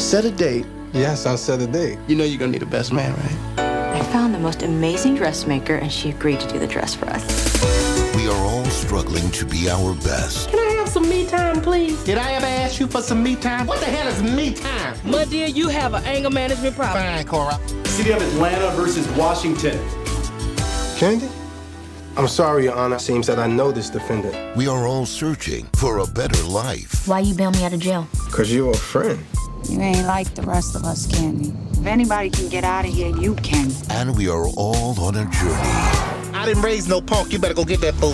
You set a date. Yes, I'll set a date. You know you're gonna need a best man, right? I found the most amazing dressmaker, and she agreed to do the dress for us. We are all struggling to be our best. Can I have some me time, please? Did I ever ask you for some me time? What the hell is me time? My dear, you have an anger management problem. Fine, Cora. City of Atlanta versus Washington. Candy? I'm sorry, Your Honor. Seems that I know this defendant. We are all searching for a better life. Why you bail me out of jail? Cause you're a friend. You ain't like the rest of us, Candy. If anybody can get out of here, you can. And we are all on a journey. I didn't raise no punk. You better go get that fool.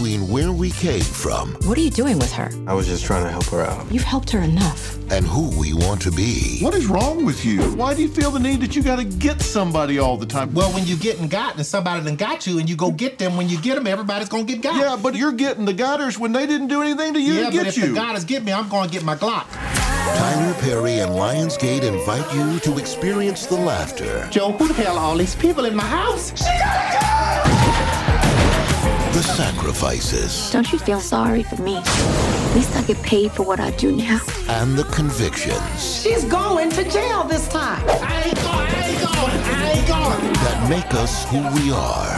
Between where we came from. What are you doing with her? I was just trying to help her out. You've helped her enough. And who we want to be. What is wrong with you? Why do you feel the need that you gotta get somebody all the time? Well, when you getting got and somebody done got you and you go get them, when you get them, everybody's gonna get got. Yeah, but you're getting the gotters when they didn't do anything to you yeah, to get but if you. the gotters get me, I'm gonna get my Glock. Tyler Perry and Lionsgate invite you to experience the laughter. Joe, who the hell are all these people in my house? The sacrifices. Don't you feel sorry for me? At least I get paid for what I do now. And the convictions. She's going to jail this time. I ain't going, I ain't going, I ain't going. That make us who we are.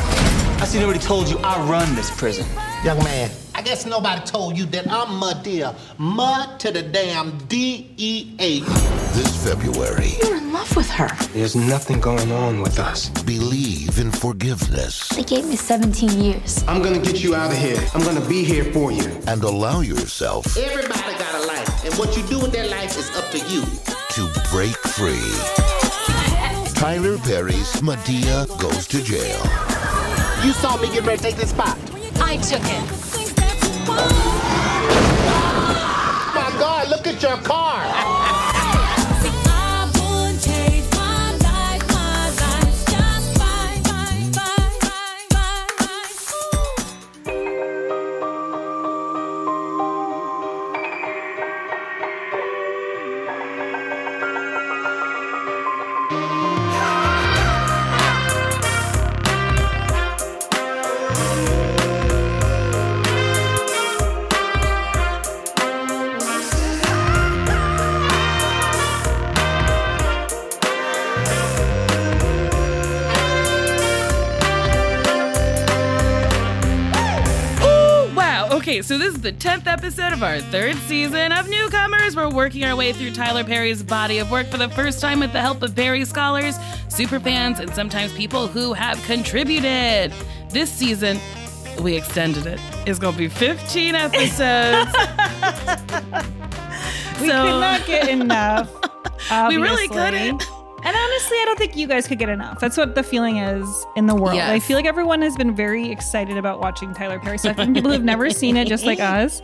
I see nobody told you I run this prison. Young man, I guess nobody told you that I'm mud dear. Mud to the damn D-E-A. This February. You're in love with her. There's nothing going on with us. Believe in forgiveness. They gave me 17 years. I'm gonna get you out of here. I'm gonna be here for you. And allow yourself Everybody got a life, and what you do with that life is up to you. to break free. Tyler Perry's Madea Goes to Jail. You saw me get ready to take this spot. I took it. My God, look at your car. Okay, so this is the 10th episode of our third season of Newcomers. We're working our way through Tyler Perry's body of work for the first time with the help of Perry scholars, superfans, and sometimes people who have contributed. This season, we extended it. It's going to be 15 episodes. We So- could not get enough. We really couldn't. And honestly, I don't think you guys could get enough. That's what the feeling is in the world. Yes. I feel like everyone has been very excited about watching Tyler Perry stuff. Even people who've never seen it, just like us.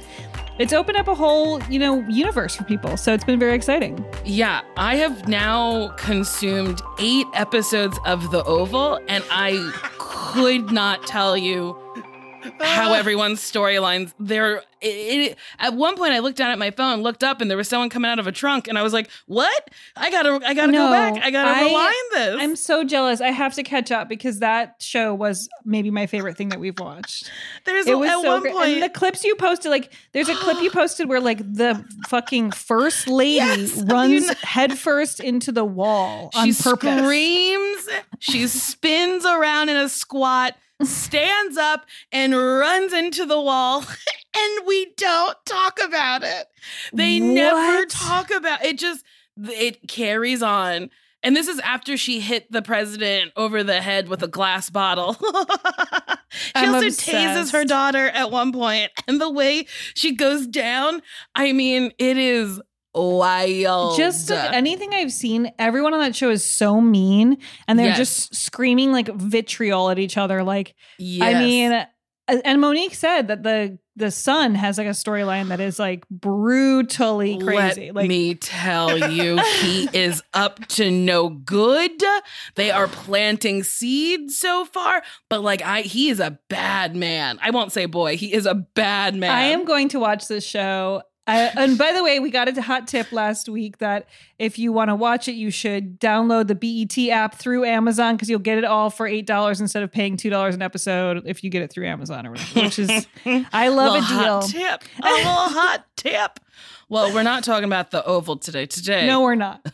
It's opened up a whole, you know, universe for people. So it's been very exciting. Yeah, I have now consumed eight episodes of The Oval, and I could not tell you how ah. everyone's storylines. They're it, it, at one point I looked down at my phone, looked up, and there was someone coming out of a trunk, and I was like, "What? I gotta, I gotta go back. I gotta rewind this." I'm so jealous. I have to catch up because that show was maybe my favorite thing that we've watched. There's it was at so one great. point- And the clips you posted, like there's a clip you posted where like the fucking first lady runs headfirst into the wall on she purpose. screams, she spins around in a squat, stands up, and runs into the wall. and we don't talk about it. They never talk about it. Just it carries on. And this is after she hit the president over the head with a glass bottle. she I'm also tases her daughter at one point, and the way she goes down, I mean, it is wild. Just like anything I've seen, everyone on that show is so mean, and they're Yes. just screaming like vitriol at each other. Like, I mean, and Monique said that the the son has like a storyline that is like brutally crazy. Let like, me tell you, he is up to no good. They are planting seeds so far, but like I, he is a bad man. I won't say boy. He is a bad man. I am going to watch this show. I, and by the way, we got a hot tip last week that if you want to watch it, you should download the BET app through Amazon because you'll get it all for eight dollars instead of paying two dollars an episode if you get it through Amazon or whatever. Which is, I love a Little deal. Hot tip. A little hot tip. Well, we're not talking about the Oval today. Today, No, we're not.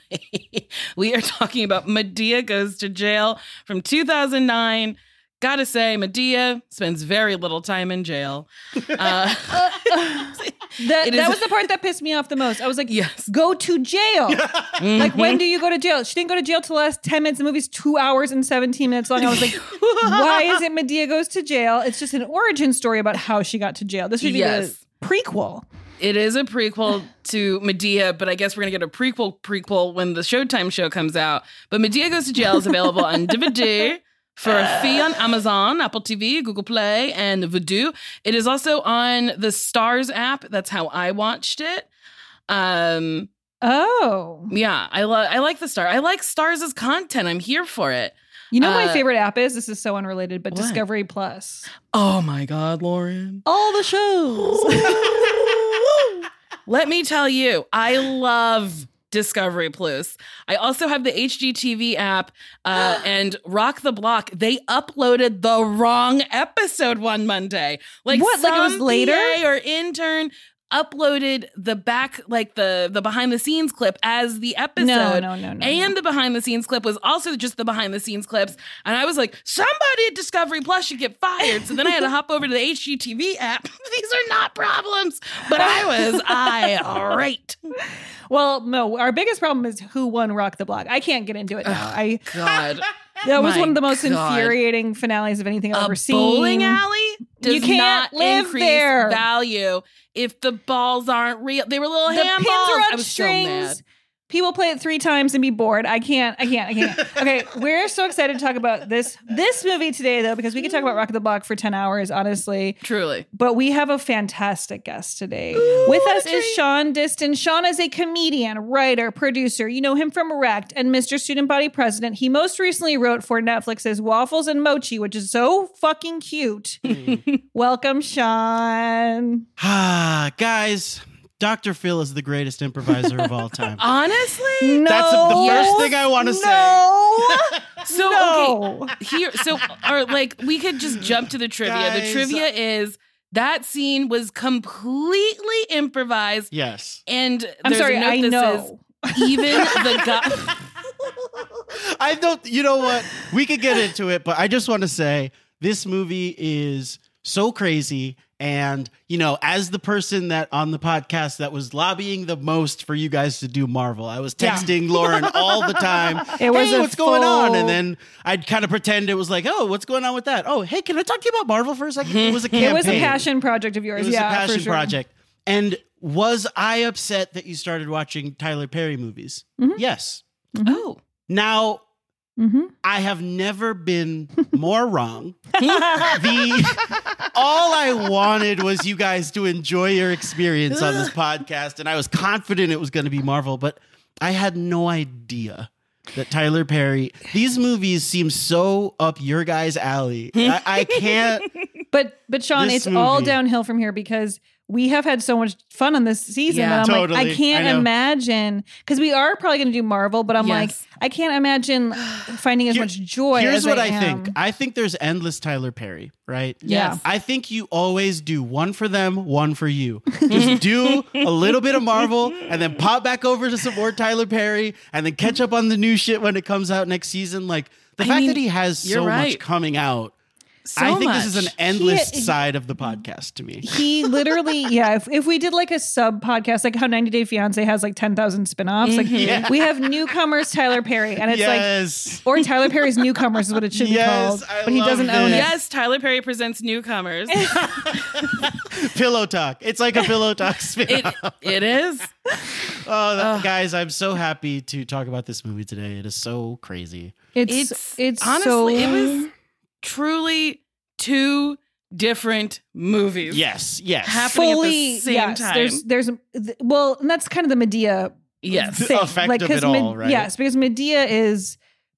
we are talking about Madea Goes to Jail from 2009. Gotta say, Madea spends very little time in jail. Uh, That, It that is- was the part that pissed me off the most. I was like, yes. go to jail. Like, when do you go to jail? She didn't go to jail till the last 10 minutes. The movie's two hours and 17 minutes long. I was like, why is it Madea goes to jail? It's just an origin story about how she got to jail. This should be Yes. the prequel. It is a prequel to Madea, but I guess we're gonna get a prequel prequel when the Showtime show comes out. But Madea Goes to Jail is available on DVD for a fee on Amazon, Apple TV, Google Play, and Vudu. It is also on the Stars app. That's how I watched it. Um, Oh. yeah, I love. I like the Star. I like Stars' as content. I'm here for it. You know my Uh, favorite app is? This is so unrelated, but What? Discovery Plus. Oh my God, Lauren. All the shows. Let me tell you, I love Discovery Plus. I also have the HGTV app uh, and Rock the Block. They uploaded the wrong episode one Monday. Like What? Like it was later? PA or intern uploaded the back like the the behind the scenes clip as the episode. No, no, no, no, and the behind the scenes clip was also just the behind the scenes clips. And i was like somebody at discovery plus should get fired. So then i had to hop over to the hgtv app. These are not problems. But i was irate. Well, no, our biggest problem is who won Rock the Block. I can't get into it now. I god that was My one of the most God. infuriating finales of anything I've a ever seen. bowling alley does You can't not live increase there. value if the balls aren't real they were little the handballs pins are i was strings. so mad People play it three times and be bored. I can't. I can't. I can't. Okay, we're so excited to talk about this this movie today, though, because we could talk about Rock of the Block for ten hours, honestly. truly But we have a fantastic guest today. With us is Shaun Diston. Shaun is a comedian, writer, producer. You know him from Wrecked and Mr. Student Body President. He most recently wrote for Netflix's Waffles and Mochi, which is so fucking cute. Welcome, Shaun. Ah, guys, Dr. Phil is the greatest improviser of all time. honestly That's the No. first thing I want to say. No. So No. okay, here, so or like we could just jump to the trivia. Guys. the trivia is that scene was completely improvised, Yes. and I'm sorry, a note I that know. says even the guy. I don't, you know what? We could get into it, but I just want to say this movie is so crazy. And, you know, as the person that on the podcast that was lobbying the most for you guys to do Marvel, I was Yeah. texting Lauren all the time. It was hey, a what's going on? And then I'd kind of pretend it was like, oh, what's going on with that? Oh, hey, can I talk to you about Marvel for a second? It was a campaign. It was a passion project of yours. It was yeah, a passion sure. project. And was I upset that you started watching Tyler Perry movies? Mm-hmm. Yes. Oh, Now, Mm-hmm. I have never been more wrong. the all I wanted was you guys to enjoy your experience on this podcast, and I was confident it was going to be Marvel, but I had no idea that Tyler Perry. These movies seem so up your guys' alley. I, I can't. But but Shaun, it's all downhill from here because we have had so much fun on this season Yeah. that I'm like, I can't I imagine because we are probably going to do Marvel, but I'm like, I can't imagine finding as Here- much joy. Here's as what I, am. think. I think there's endless Tyler Perry, right? Yeah. I think you always do one for them, one for you. Just do a little bit of Marvel and then pop back over to some more Tyler Perry and then catch up on the new shit when it comes out next season. Like the I fact mean, that he has you're so much coming out. So I think this is an endless He- side of the podcast to me. he literally, yeah. If, if we did like a sub podcast, like how 90 Day Fiance has like 10,000 spinoffs, like mm-hmm. Yeah. we have newcomers Tyler Perry, and it's yes. like, or Tyler Perry's newcomers is what it should Yes, be called, I but he doesn't own it. Yes, Tyler Perry presents newcomers. pillow talk. It's like a pillow talk spin. it it is. oh, that- guys, I'm so happy to talk about this movie today. It is so crazy. It's It's it's honestly so, it was truly two different movies. Yes, yes. Happening fully at the same yes. time. There's there's th- well, and that's kind of the Madea yes. The thing. effect like, of 'cause it all, Med- right? Yes, because Madea is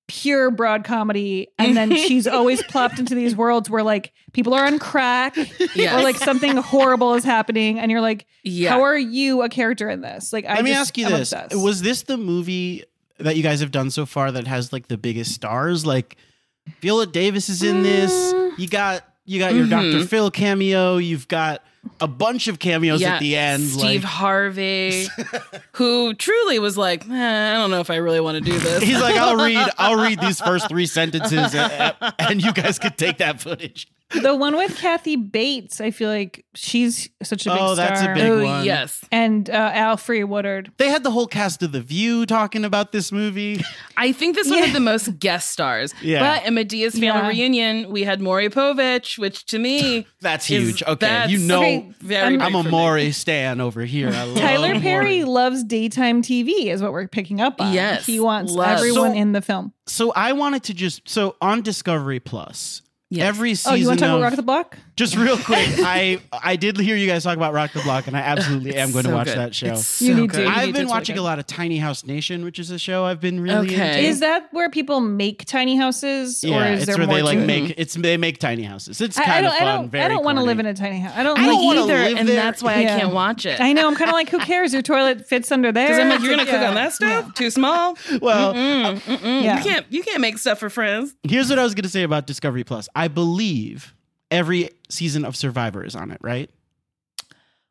pure broad comedy, and then she's always plopped into these worlds where like people are on crack, Yes. or like something horrible is happening, and you're like, Yeah. how are you a character in this? Like, I Let me just- ask you I'm this: obsessed. Was this the movie that you guys have done so far that has like the biggest stars? Like Viola Davis is in this. Mm. You got you got your Mhm. Dr. Phil cameo. You've got a bunch of cameos yeah, at the end. Steve like, Harvey, who truly was like, "Eh, I don't know if I really want to do this. he's like, I'll read, I'll read these first three sentences, and, and you guys could take that footage. The one with Kathy Bates, I feel like she's such a big star. Oh, star. that's a big oh one. yes, and uh, Alfre Woodard. They had the whole cast of The View talking about this movie. I think this one Yeah. had the most guest stars. Yeah. But in Madea's family Yeah. reunion, we had Maury Povich, which to me That's is- huge. Okay, that's you know, Okay, very. I'm big a for. Maury stan over here. I love Tyler Perry Maury. loves daytime TV, is what we're picking up on. Yes, he wants loves. everyone So- in the film. So I wanted to just so on Discovery Plus. Yes. Every season Oh, you want to talk of, about Rock of the Block? Just real quick, I I did hear you guys talk about Rock the Block, and I absolutely am It's going to watch good. that show. It's You so need to. good. You I've need been it's watching a lot of Tiny House Nation, which is a show I've been really Okay. into. Is that where people make tiny houses, yeah, or is it's there where more they like to make it's they make tiny houses. It's I, I kind don't. of fun. I don't. very I don't want to live in a tiny house. I don't. I like don't wanna either, live and there. that's why Yeah. I can't watch it. I know. I'm kind of like, who cares? Your toilet fits under there. Because I'm like, you're gonna cook on that stuff? Too small? Well, mm-mm. You can't. You can't make stuff for friends. here's what I was going to say about Discovery Plus. I believe every season of Survivor is on it, right?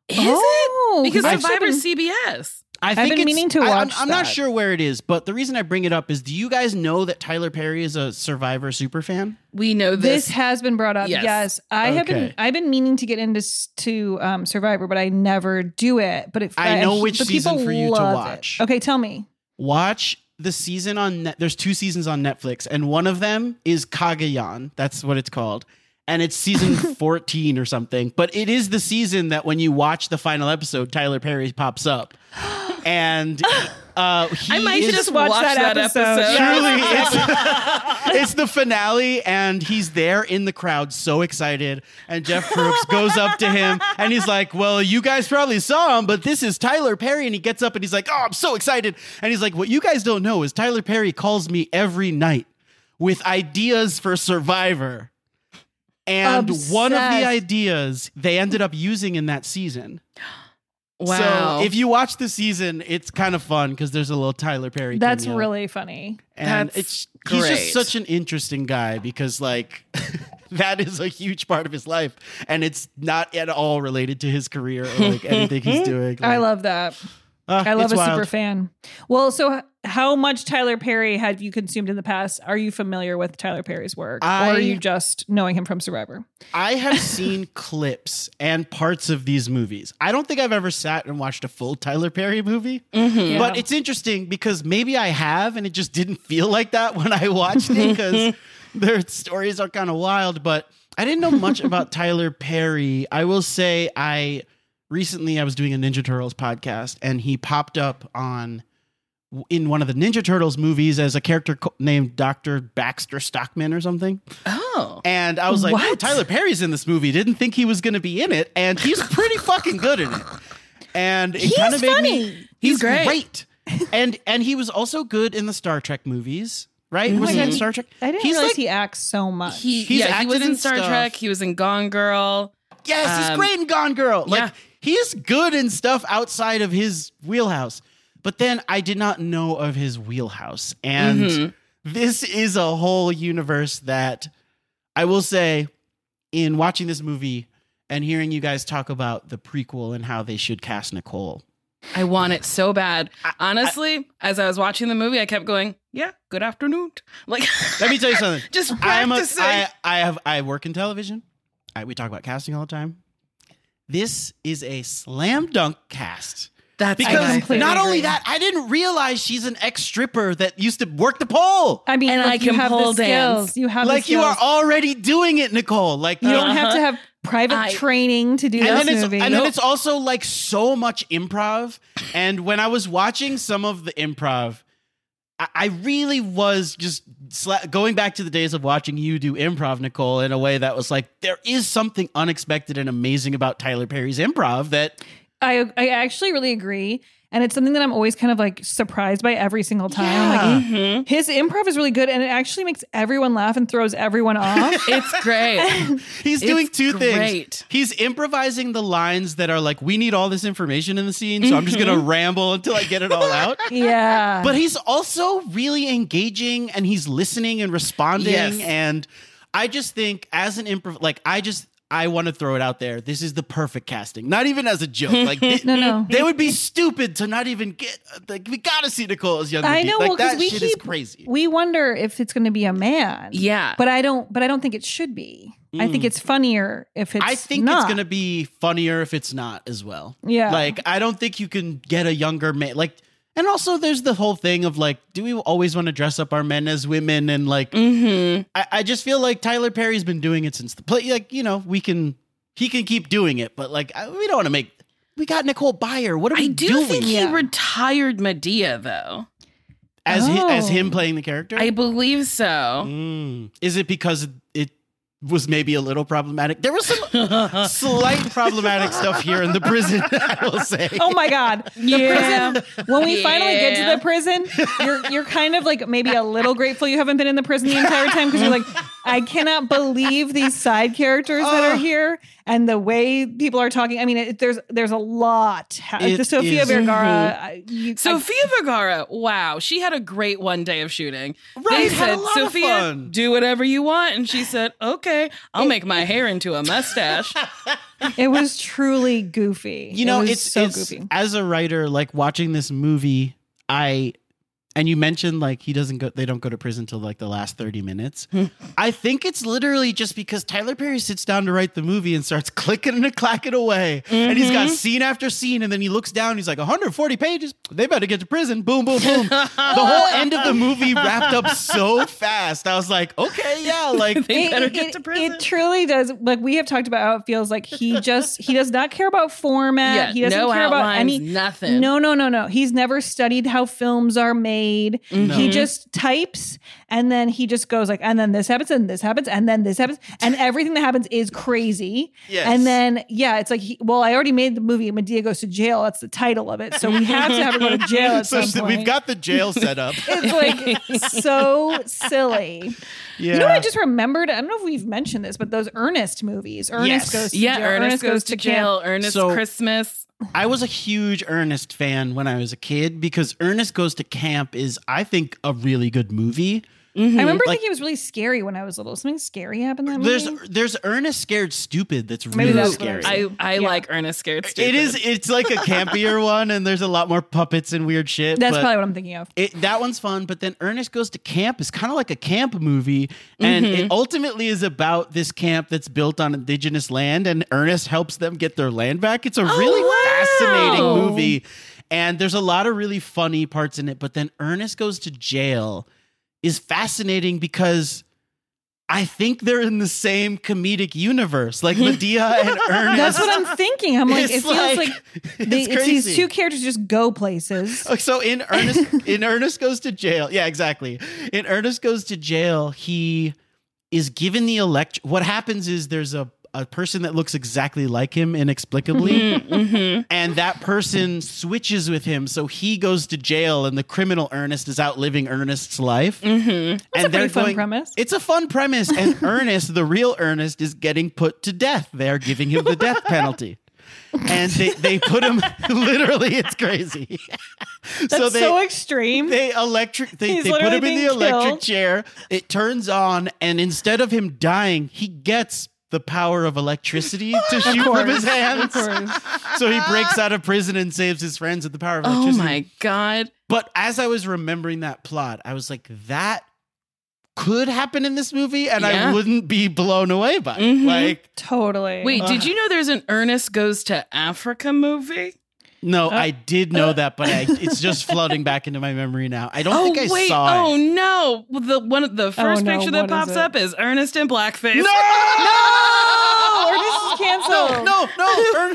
Is Oh, it? Because I've Survivor's been- CBS. I been meaning to I- I'm- watch I'm, not sure where it is, but the reason I bring it up is: Do you guys know that Tyler Perry is a Survivor super fan? We know This this. has been brought up. Yes. Yes, I have been. I've been meaning to get into to um, Survivor, but I never do it. But if I know which the people season for you to love it. watch. Okay, tell me. Watch the season on net. There's two seasons on Netflix, and one of them is Cagayan. That's what it's called. And it's season 14 or something. But it is the season that when you watch the final episode, Tyler Perry pops up. And uh, he I might is, just watch watch, that that, episode. episode. Truly, it's, it's the finale, and he's there in the crowd, so excited. And Jeff Probst goes up to him, and he's like, "Well, you guys probably saw him, but this is Tyler Perry." And he gets up, and he's like, "Oh, I'm so excited!" And he's like, "What you guys don't know is Tyler Perry calls me every night with ideas for Survivor." And one of the ideas they ended up using in that season. Wow. So if you watch the season, it's kind of fun because there's a little Tyler Perry. That's cameo. really funny. And That's it's he's just such an interesting guy because like that is a huge part of his life and it's not at all related to his career or like anything he's doing. I love that. Uh, I love a wild. super fan. Well, so how much Tyler Perry have you consumed in the past? Are you familiar with Tyler Perry's work, or are you just knowing him from Survivor? I have seen clips and parts of these movies. I don't think I've ever sat and watched a full Tyler Perry movie. Yeah. But it's interesting because maybe I have and it just didn't feel like that when I watched it because their stories are kind of wild. But I didn't know much about Tyler Perry. I will say I recently I was doing a Ninja Turtles podcast and he popped up on in one of the Ninja Turtles movies as a character co- named Dr. Baxter Stockman or something. oh. And I was like, oh, Tyler Perry's in this movie. Didn't think he was going to be in it. And he's pretty fucking good in it. And it He's kind of made funny. me. He's He's great. great. and and he was also good in the Star Trek movies, right? Was he in Star Trek? I didn't He's realize like, he acts so much. He, He's yeah, he acted was in in Star stuff. Trek. He was in Gone Girl. yes, he's um, great in Gone Girl. Like yeah. He's good in stuff outside of his wheelhouse. But then I did not know of his wheelhouse. And Mhm. this is a whole universe that I will say, in watching this movie and hearing you guys talk about the prequel and how they should cast Nicole. I want it so bad. Honestly, as I was watching the movie, I kept going, "Yeah, good afternoon." Like, Let me tell you something. just I am a, practicing. I, I have I work in television. I, we talk about casting all the time. This is a slam dunk cast. That's because I not only agree. that, I didn't realize she's an ex stripper that used to work the pole. I mean, And look, I you have pole the dance. skills. You have the like you are already doing it, Nicole. Like You don't have to Uh-huh. have private I- training to do and this then, it's, movie. and then it's also like so much improv. And when I was watching some of the improv, I, really was just going back to the days of watching you do improv, Nicole, in a way that was like, there is something unexpected and amazing about Tyler Perry's improv that I I actually really agree. And it's something that I'm always kind of like surprised by every single time. I'm like, Mhm. his improv is really good and it actually makes everyone laugh and throws everyone off. it's great. he's It's doing two things. great. He's improvising the lines that are like, we need all this information in the scene, so I'm just going to ramble until I get it all out. yeah. but he's also really engaging and he's listening and responding Yes. and i just think as an improv like i just i want to throw it out there this is the perfect casting not even as a joke like they, No, no. they would be stupid to not even get like we gotta see nicole as young I know, like well, 'cause that we shit is keep- crazy we wonder if it's going to be a man. Yeah. But I don't but I don't think it should be. I think it's funnier if it's Mm. I think not. it's gonna be funnier if it's not as well. Yeah. Like I don't think you can get a younger man like and also there's the whole thing of like, do we always want to dress up our men as women? And like Mm-hmm. I, I just feel like Tyler Perry's been doing it since the play. Like, you know, we can he can keep doing it, but like I, we don't want to make we got Nicole Byer. What are we I do doing? think he Yeah. retired Madea, though. as hi- as Oh. him playing the character? I believe so. Mm. Is it because it was maybe a little problematic? There was some slight problematic stuff here in the prison, I will say. Oh my god! The Yeah. prison. When we finally get to the prison, you're you're kind of like maybe a little grateful you haven't been in the prison the entire time because you're like, I cannot believe these side characters that are here and the way people are talking. I mean, it, there's there's a lot. Ha- It the Sofia is. Vergara. Mm-hmm. I- you- I- Sofia Vergara, wow, she had a great one day of shooting. Right, They had a said, lot of Sophia, fun." do whatever you want. And she said, okay, I'll make my hair into a mustache. it was truly goofy. you know It was it's so it's- goofy. as a writer like watching this movie i and you mentioned like he doesn't go they don't go to prison till like the last 30 minutes i think it's literally just because tyler perry sits down to write the movie and starts clicking and clacking away and he's got mm-hmm. scene after scene and then he looks down he's like 140 pages they better get to prison boom boom boom the whole end of the movie wrapped up so fast i was like okay yeah like They It- better it, get to prison. It truly does. Like we have talked about how it feels like he just he does not care about format. Yeah, he doesn't no care about outlines, any nothing. No, no, no, no. He's never studied how films are made. Mm-hmm. He just types and then he just goes like, and then this happens, and this happens, and then this happens, and everything that happens is crazy. Yes. And then yeah, it's like, he, well, I already made the movie. Madea goes to jail. That's the title of it. So we have to have her go to jail at so some point. we've got the jail set up It's like so silly. yeah You know what I just remembered? I don't know if we've mentioned this, but those Ernest movies. Ernest Yes. goes to yeah, jail. Ernest, goes, to jail. camp. Ernest So- Christmas. I was a huge Ernest fan when I was a kid because Ernest Goes to Camp is, I think, a really good movie. I remember Like- thinking it was really scary when I was little. Something scary happened in that There's movie. there's Ernest Scared Stupid that's Maybe really that's I scary. I, I Yeah. like Ernest Scared Stupid. it is it's like a campier one and there's a lot more puppets and weird shit. That's but probably what I'm thinking of. it, that one's fun, but then Ernest Goes to Camp is kind of like a camp movie, and Mm-hmm. it ultimately is about this camp that's built on indigenous land, and Ernest helps them get their land back. It's a really fascinating movie, and there's a lot of really funny parts in it. But then Ernest Goes to Jail is fascinating because. I think they're in the same comedic universe, like Madea and Ernest. That's what I'm thinking. I'm like, It's it feels like- like, they, it's it's these two characters just go places. Oh, So in Ernest, in Ernest goes to jail. Yeah, exactly. In Ernest goes to jail, he is given the elect. What happens is there's a a person that looks exactly like him inexplicably, Mm-hmm, and that person switches with him. So he goes to jail, and the criminal Ernest is outliving Ernest's life. Mm-hmm. and a pretty fun premise. It's a fun premise, and Ernest, the real Ernest, is getting put to death. They are giving him the death penalty. and they, they put him literally it's crazy. That's so, extreme. They electric they, they put him in the electric killed. chair. It turns on, and instead of him dying, he gets the power of electricity to shoot from his hands. of course. So he breaks out of prison and saves his friends with the power of electricity. Oh my god. But as I was remembering that plot, I was like, that could happen in this movie, and I wouldn't be blown away by it. Mhm. Like, Totally. Wait, Ugh. did you know there's an Ernest Goes to Africa movie? No, Uh, I did know that, but I, it's just flooding back into my memory now. I don't oh think I wait, saw oh it. no! Well, The one of the first no, picture what that is pops it? up is Ernest in blackface. Oh, Ernest is canceled. No, no, Ern-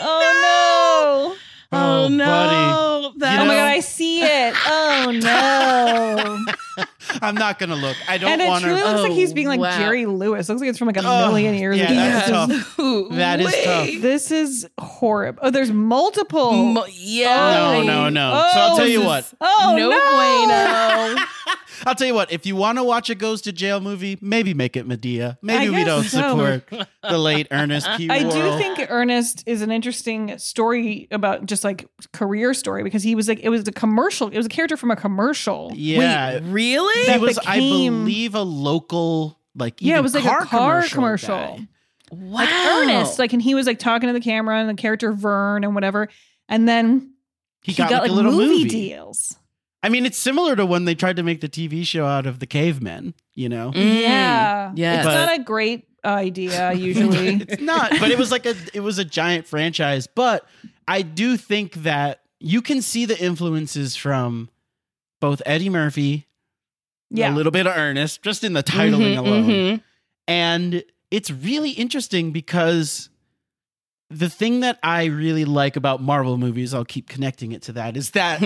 Oh no. Oh, no! buddy. That You Oh my god, I see it. Oh no. I'm not gonna look. I don't and it want truly to. looks like he's Oh, being like wow. Jerry Lewis. Looks like it's from like a Oh, million years yeah, ago. that's Yeah. tough. Ooh, That is tough. This is horrible. Oh, there's multiple. Mo- oh, yeah. No, no, no. so I'll tell you what. Oh no, no. bueno. I'll tell you what. If you want to watch a goes to jail movie, maybe make it Madea. Maybe I we don't so. support the late Ernest P. I do think Ernest is an interesting story about just like career story because he was like it was a commercial. It was a character from a commercial. Yeah, Wait, really? he that was, I believe, a local like Yeah, it was like car a car commercial. commercial. wow. Like Ernest, like and he was like talking to the camera and the character Vern and whatever. And then He, he, got, got, like, like a little movie, movie. deals. I mean, it's similar to when they tried to make the TV show out of the cavemen. You know, Mm, Yeah. yes. It's But- not a great idea usually. it's not. But it was like a it was a giant franchise. But I do think that you can see the influences from both Eddie Murphy, yeah. a little bit of Ernest, just in the titling Mhm, alone. mhm. And it's really interesting because the thing that I really like about Marvel movies, I'll keep connecting it to that, is that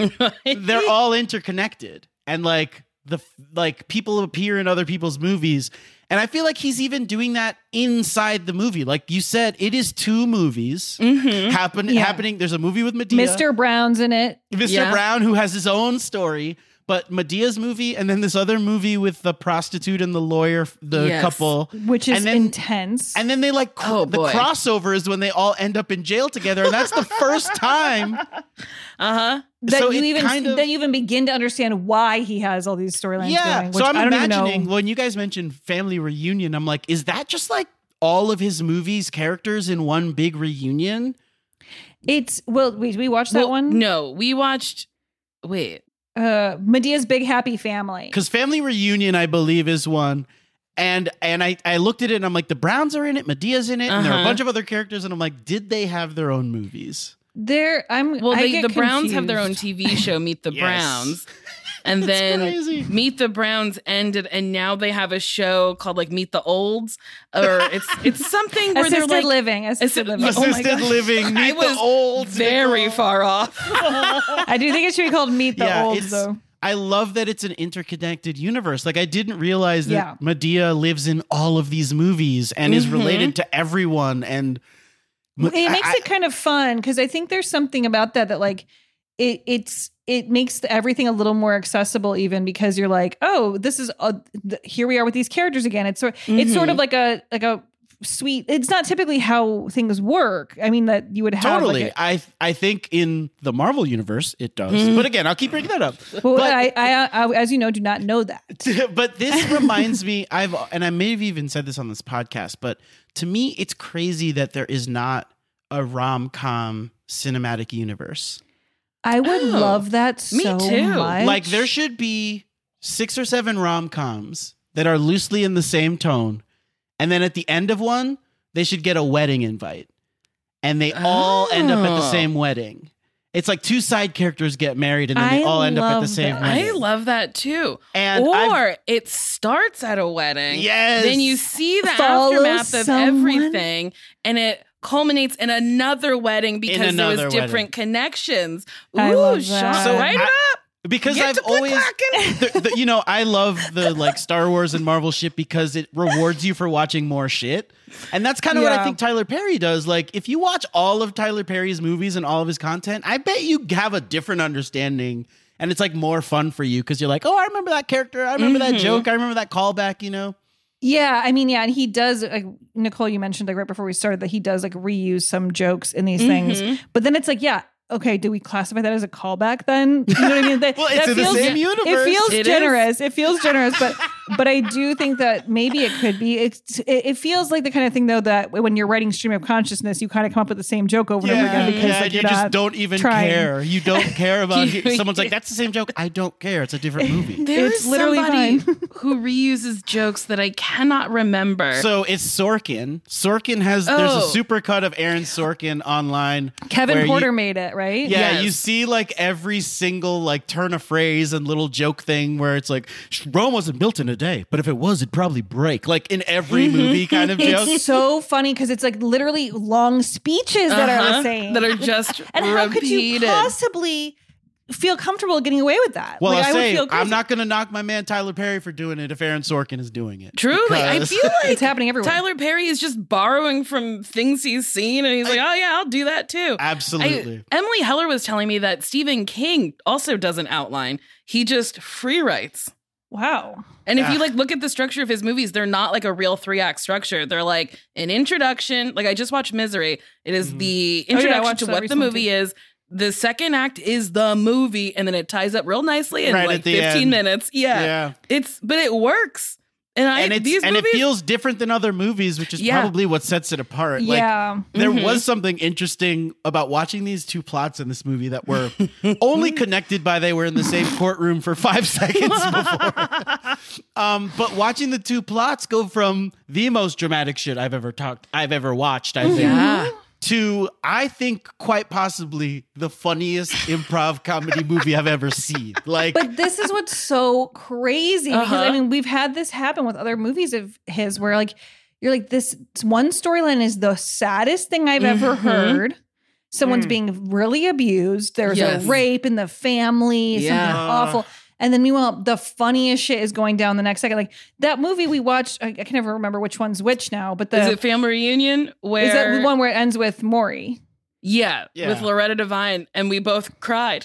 they're all interconnected. And like the like people appear in other people's movies. And I feel like he's even doing that inside the movie. Like you said, it is two movies Mhm. happen Yeah. happening. There's a movie with Madea. Mr. Brown's in it. Mr. Yeah. Brown, who has his own story, but Madea's movie, and then this other movie with the prostitute and the lawyer, the Yes. couple, Which is and then, intense. And then they like cr- Oh, the boy. crossover is when they all end up in jail together, and that's the first time. Uh-huh. that so you even kind of- that you even begin to understand why he has all these storylines Yeah. going. So I'm I don't imagining when you guys mentioned family reunion, I'm like, is that just like all of his movies characters in one big reunion? It's well, we we watched that Well, one. No, we watched. Wait. Uh, Madea's Big Happy Family. Because family reunion, I believe, is one. And and I, I looked at it and I'm like, the Browns are in it, Madea's in it, and there are a Uh-huh. bunch of other characters, and I'm like, did they have their own movies? There, I'm. Well, I they, get the Browns have their own confused. TV show, Meet the Yes. Browns. And That's then crazy. Meet the Browns ended, and now they have a show called like Meet the Olds, or it's it's something where Assisted they're like living. Assisted living. Oh my Assisted gosh. living, I meet the was olds. very far off. I do think it should be called Meet the Yeah, Olds, though. I love that it's an interconnected universe. Like I didn't realize that Yeah. Madea lives in all of these movies and is Mhm. related to everyone. And It makes I- it kind of fun because I think there's something about that that like it it's it makes everything a little more accessible even because you're like oh this is a, th- here we are with these characters again it's sort it's sort of Mm-hmm. like a like a sweet it's not typically how things work I mean that you would have totally, like I I think in the Marvel universe it does. Mhm. But again, I'll keep bringing that up. well, but, I, I, I as you know do not know that but this reminds me, I've and I may have even said this on this podcast, but to me, it's crazy that there is not a rom com cinematic universe. I would Oh, love that so me too. much Like there should be six or seven rom coms that are loosely in the same tone, and then at the end of one, they should get a wedding invite, and they all end up at the Oh. same wedding. It's like two side characters get married, and then they I all end up at the same that. wedding. I love that too. And or I've- it starts at a wedding. Yes. Then you see the Follow aftermath of everything, and it culminates in another wedding because there another was different connections. Ooh, I love that. So write it I- up. because Get I've always, the, the- you know, I love the like Star Wars and Marvel shit because it rewards you for watching more shit, and that's kind of what I think Tyler Perry does. Like, if you watch all of Tyler Perry's movies and all of his content, I bet you have a different understanding, and it's like more fun for you because you're like, oh, I remember that character, I remember that Mhm. joke, I remember that callback, you know. Yeah, I mean, yeah, and he does. Like, Nicole, you mentioned like right before we started that he does like reuse some jokes in these things, Mhm. but then it's like, yeah. Okay, do we classify that as a callback then? You know what I mean? That, Well, it's that in the same universe. It feels It is. generous. It feels generous, but but I do think that maybe it could be. It's, it, it feels like the kind of thing though that when you're writing stream of consciousness, you kind of come up with the same joke over and over again because yeah, like, you just don't even trying. care. You don't care about. You- someone's like, "That's the same joke." I don't care. It's a different movie. There It's is literally somebody fine. who reuses jokes that I cannot remember. So it's Sorkin. Sorkin has there's a Oh. super cut of Aaron Sorkin online. Kevin where you- Porter made it right. Yeah, Yes. you see like every single like turn of phrase and little joke thing where it's like Rome wasn't built in a day, but if it was, it'd probably break. Like in every movie kind of joke. It's so funny because it's like literally long speeches that are the Uh-huh. same. That are just and how could you repeated. possibly feel comfortable getting away with that? Well, Like, I'll I would say feel I'm crazy. not gonna knock my man Tyler Perry for doing it if Aaron Sorkin is doing it. Truly, I Because- feel like It's happening everywhere. Tyler Perry is just borrowing from things he's seen, and he's like, "Oh yeah, I'll do that too." Absolutely. I- Emily Heller was telling me that Stephen King also doesn't outline; he just free writes. Wow. And if you like look at the structure of his movies, they're not like a real three act structure. They're like an introduction. Like I just watched Misery. It is Mm-hmm. the Oh, yeah, introduction to what the movie too. is. The second act is the movie, and then it ties up real nicely in Right like 15 end. minutes. Yeah. Yeah. It's but it works. And I and it's these and movies it feels different than other movies, which is Yeah. probably what sets it apart. Like, Yeah. there Mhm. was something interesting about watching these two plots in this movie that were only connected by they were in the same courtroom for five seconds before. um, but watching the two plots go from the most dramatic shit I've ever talked, I've ever watched, I think, Yeah. To I think quite possibly the funniest improv comedy movie I've ever seen. Like, But this is what's so crazy because I Uh-huh. mean we've had this happen with other movies of his where like you're like this one storyline is the saddest thing I've ever Mhm. heard. Someone's being really abused. There's Yes. a rape in the family. Yeah. Something awful. And then meanwhile, the funniest shit is going down the next second. Like that movie we watched, I, I can never remember which one's which now, but the is it Family Reunion? Where is that the one where it ends with Maury? Yeah, Yeah. with Loretta Devine, and we both cried.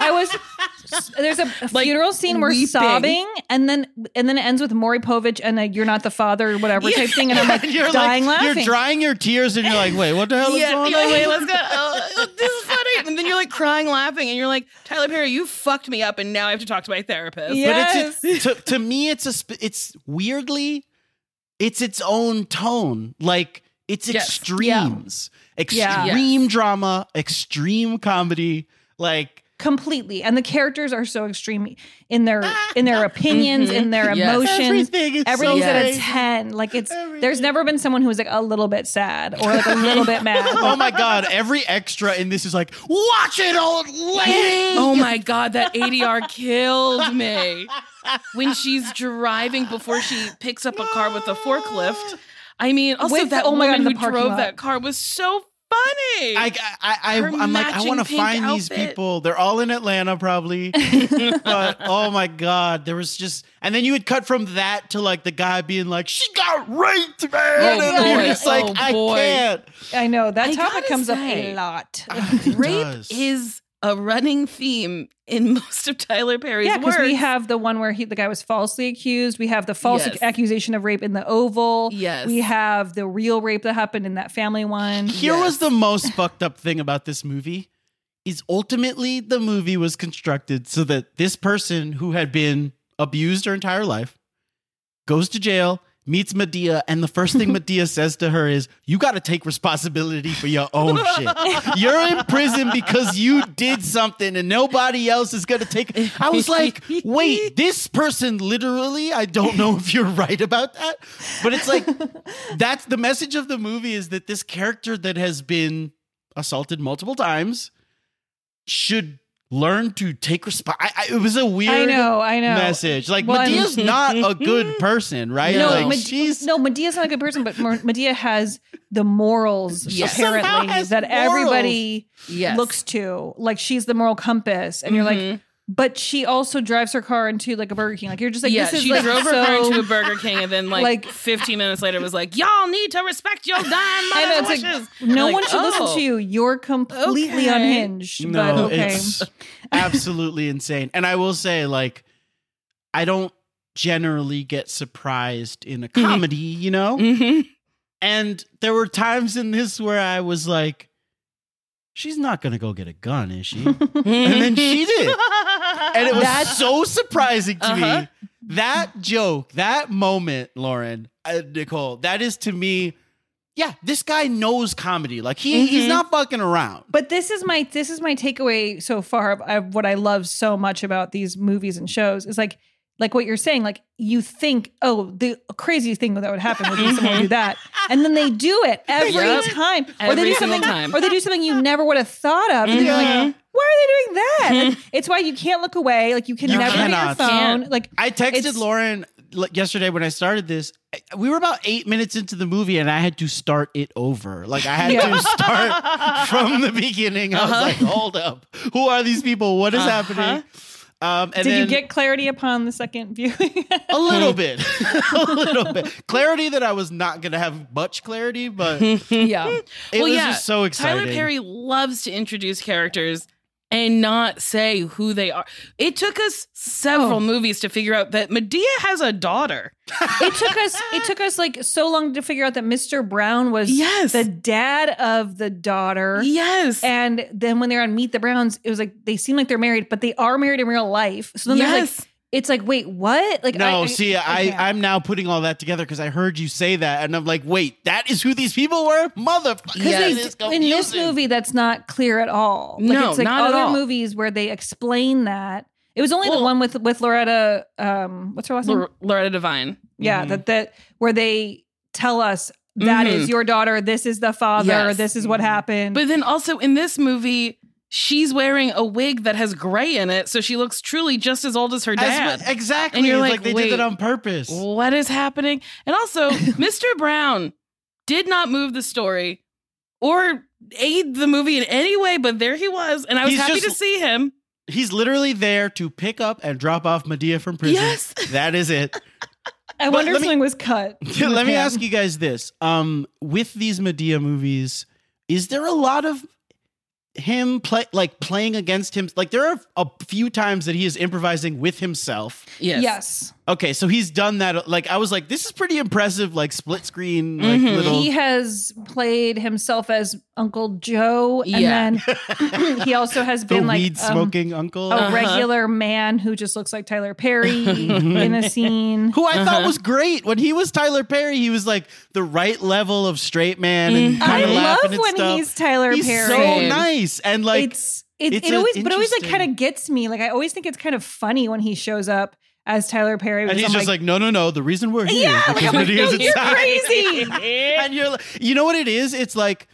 I was there's a, a Like, funeral scene where weeping. sobbing, and then and then it ends with Maury Povich and a "You're not the father" or whatever type thing, and I'm like you're dying like, laughing. you're drying your tears and you're like, wait, what the hell is yeah, going on? like, wait, let's go. Oh, this is funny, and then you're like crying, laughing, and you're like, Tyler Perry, you fucked me up, and now I have to talk to my therapist. Yes. But it's to, to me, it's a sp- it's weirdly, it's its own tone. Like it's Yes. extremes, Yeah. extreme drama, extreme comedy. Like completely, and the characters are so extreme in their in their mm-hmm. opinions, in their Yes. emotions. Everything is so Everything's at a ten. Like it's there's never been someone who was like a little bit sad or like a little bit mad. oh my god, every extra in this is like, watch it, old lady. Oh my god, that ADR killed me. When she's driving before she picks up a car with a forklift. I mean, also With- that oh my God, woman who drove lot. that car was so funny. I, I, I, Her I'm like, I want to pink find these people. They're all in Atlanta, probably. but oh my god, there was just, and then you would cut from that to like the guy being like, "She got raped, man," Oh, and you're just oh, like, Oh, I boy. can't. I know that I topic gotta comes up a lot. Ah, rape does. is a running theme in most of Tyler Perry's Yeah, because we have the one where he the guy was falsely accused. We have the false Yes. accusation of rape in the Oval. Yes. We have the real rape that happened in that family one. Here was the most fucked up thing about this movie is ultimately the movie was constructed so that this person who had been abused her entire life goes to jail, meets Madea, and the first thing Madea says to her is, "You got to take responsibility for your own shit. You're in prison because you did something, and nobody else is gonna take." I was like, "Wait, this person literally? I don't know if you're right about that, but it's like that's the message of the movie is that this character that has been assaulted multiple times should learn to take resp- I, I, it was a weird I know, I know. message. Like Well, Madea's not a good person, right? No, like Med- she's no, Madea's not a good person, but Madea has the morals Yes. Apparently that morals. everybody Yes. looks to. Like she's the moral compass, and you're like, Mhm. But she also drives her car into like a Burger King. Like you're just like, yeah, this is she like drove her so. car into a Burger King, and then like, Like- 15 minutes later was like, "Y'all need to respect your dying I know, mother's like, no Like, one should listen oh. to you. You're completely Okay. unhinged. no, but okay. it's absolutely insane. And I will say, like, I don't generally get surprised in a comedy, you know? Mm-hmm. And there were times in this where I was like, she's not going to go get a gun, is she? and then she did. And it was That's- so surprising to Uh-huh. me. That joke, that moment, Lauren, uh, Nicole, that is to me, yeah, this guy knows comedy. Like he, he's Mhm. not fucking around. But this is my this is my takeaway so far of what I love so much about these movies and shows is like like what you're saying like you think oh the crazy thing that would happen would be someone do that and then they do it every Yep. time or they do something time. or they do something you never would have thought of and you're like Mhm. why are they doing that Like, it's why you can't look away like you can You never get your phone Can't. like I texted Lauren yesterday when I started this. We were about eight minutes into the movie, and I had to start it over. Like I had Yeah. to start from the beginning. I was Uh-huh. like, "Hold up, who are these people? What is Uh-huh. happening?" Um, and did you get clarity upon the second viewing? A little bit, a little bit. Clarity that I was not going to have much clarity, but yeah, it yeah was just so exciting. Tyler Perry loves to introduce characters and not say who they are. It took us several Oh. movies to figure out that Madea has a daughter. it took us it took us like so long to figure out that Mr. Brown was Yes. the dad of the daughter. Yes. And then when they're on Meet the Browns, it was like they seem like they're married, but they are married in real life. So then there's yes. like it's like, wait, what? Like No, I, see, I, can't. I'm now putting all that together because I heard you say that, and I'm like, wait, that is who these people were, motherfucker. because that they- is in this movie that's not clear at all. Like No, it's like not at other all. movies where they explain that. It was only the one with with Loretta um what's her last name? Lor- Loretta Devine. Yeah, Mm-hmm. that that where they tell us that is Mhm. your daughter, this is the father, Yes. this is what happened. But then also in this movie, she's wearing a wig that has gray in it, so she looks truly just as old as her As dad. what- exactly. And you're It's like, they did it on purpose. What is happening? And also, Mr. Brown did not move the story or aid the movie in any way, but there he was, and I was He's happy just- to see him. He's literally there to pick up and drop off Madea from prison. Yes. That is it. I But wonder if me- something was cut. Let me ask you guys this. Um, with these Madea movies, is there a lot of him play like playing against him? Like there are a few times that he is improvising with himself. Yes. Yes. Okay, so he's done that. Like I was like, this is pretty impressive. Like split screen, like Mhm. little. He has played himself as Uncle Joe, and Yeah. then he also has the been like weed um, smoking uncle, a Uh-huh. regular man who just looks like Tyler Perry in a scene. who I thought Uh-huh. was great when he was Tyler Perry. He was like the right level of straight man and Mhm. kind I love and when stuff. he's Tyler He's Perry. so nice and like it's it, it's it always, but it always like kind of gets me. Like I always think it's kind of funny when he shows up as Tyler Perry. And he's I'm just like, no, no, no. The reason we're here Yeah, is like, because I'm like, Madea's you're inside. crazy. and you're like, you know what it is? It's like,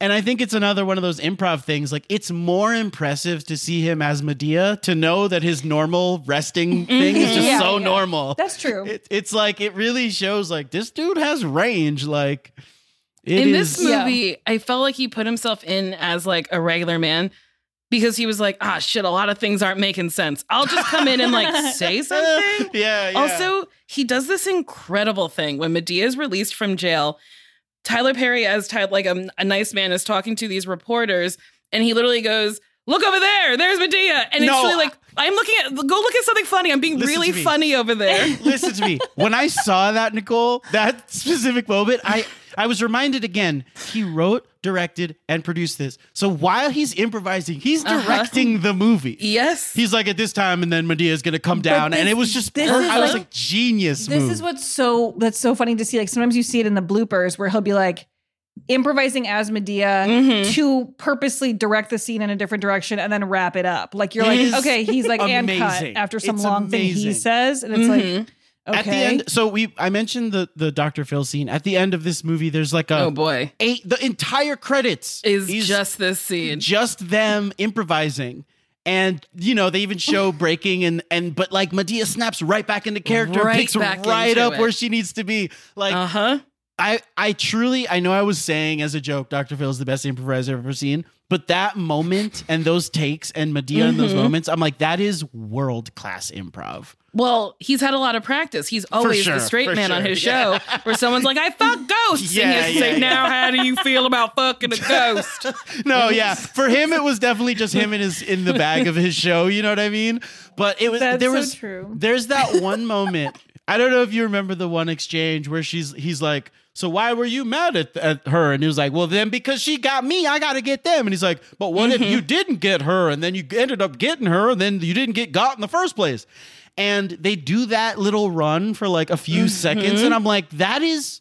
and I think it's another one of those improv things. Like, it's more impressive to see him as Madea to know that his normal resting mm-hmm. thing is just Yeah, so yeah. normal. That's true. It, it's like it really shows like this dude has range. Like, it in is- this movie, I felt like he put himself in as like a regular man because he was like, ah, shit, a lot of things aren't making sense. I'll just come in and like say something. yeah, yeah. Also, he does this incredible thing when Madea is released from jail. Tyler Perry, as Ty- like a, a nice man, is talking to these reporters, and he literally goes, "Look over there, there's Madea," and No, it's really like I'm looking at. Go look at something funny. I'm being Listen really funny over there. Listen to me. When I saw that, Nicole, that specific moment, I I was reminded again. He wrote, directed, and produced this. So while he's improvising, he's Uh-huh. directing the movie. yes, He's like at this time, and then Madea is going to come down, and it was just. this per- is I was like- like, genius. This move. is what's so that's so funny to see. Like sometimes you see it in the bloopers where he'll be like improvising as Madea Mhm. to purposely direct the scene in a different direction and then wrap it up. Like you're It like, okay, he's like and cut after some It's long thing he says, and it's Mhm. like okay. At the end, so we I mentioned the the Dr. Phil scene. At the end of this movie, there's like a oh boy, eight. The entire credits is is just this scene. just them improvising. And you know they even show breaking and and but like Madea snaps right back into character, Right picks right up it. where she needs to be. Like Uh huh. I I truly I know I was saying as a joke, Dr. Phil is the best improviser I've ever seen, but that moment and those takes and Madea in those Mhm. moments, I'm like that is world class improv. Well, he's had a lot of practice. He's always sure, the straight man on sure, his yeah. show where someone's like, I fuck ghosts. Yeah, and he has yeah, say, yeah. now how do you feel about fucking a ghost? No, yeah. For him, it was definitely just him in his in the bag of his show. You know what I mean? But it was That's there so was true. there's that one moment I don't know if you remember the one exchange where she's he's like, "So why were you mad at, at her?" And he was like, "Well, then because she got me, I got to get them." And he's like, "But what if mm-hmm. you didn't get her and then you ended up getting her and then you didn't get got in the first place?" And they do that little run for like a few mm-hmm. seconds and I'm like, "That is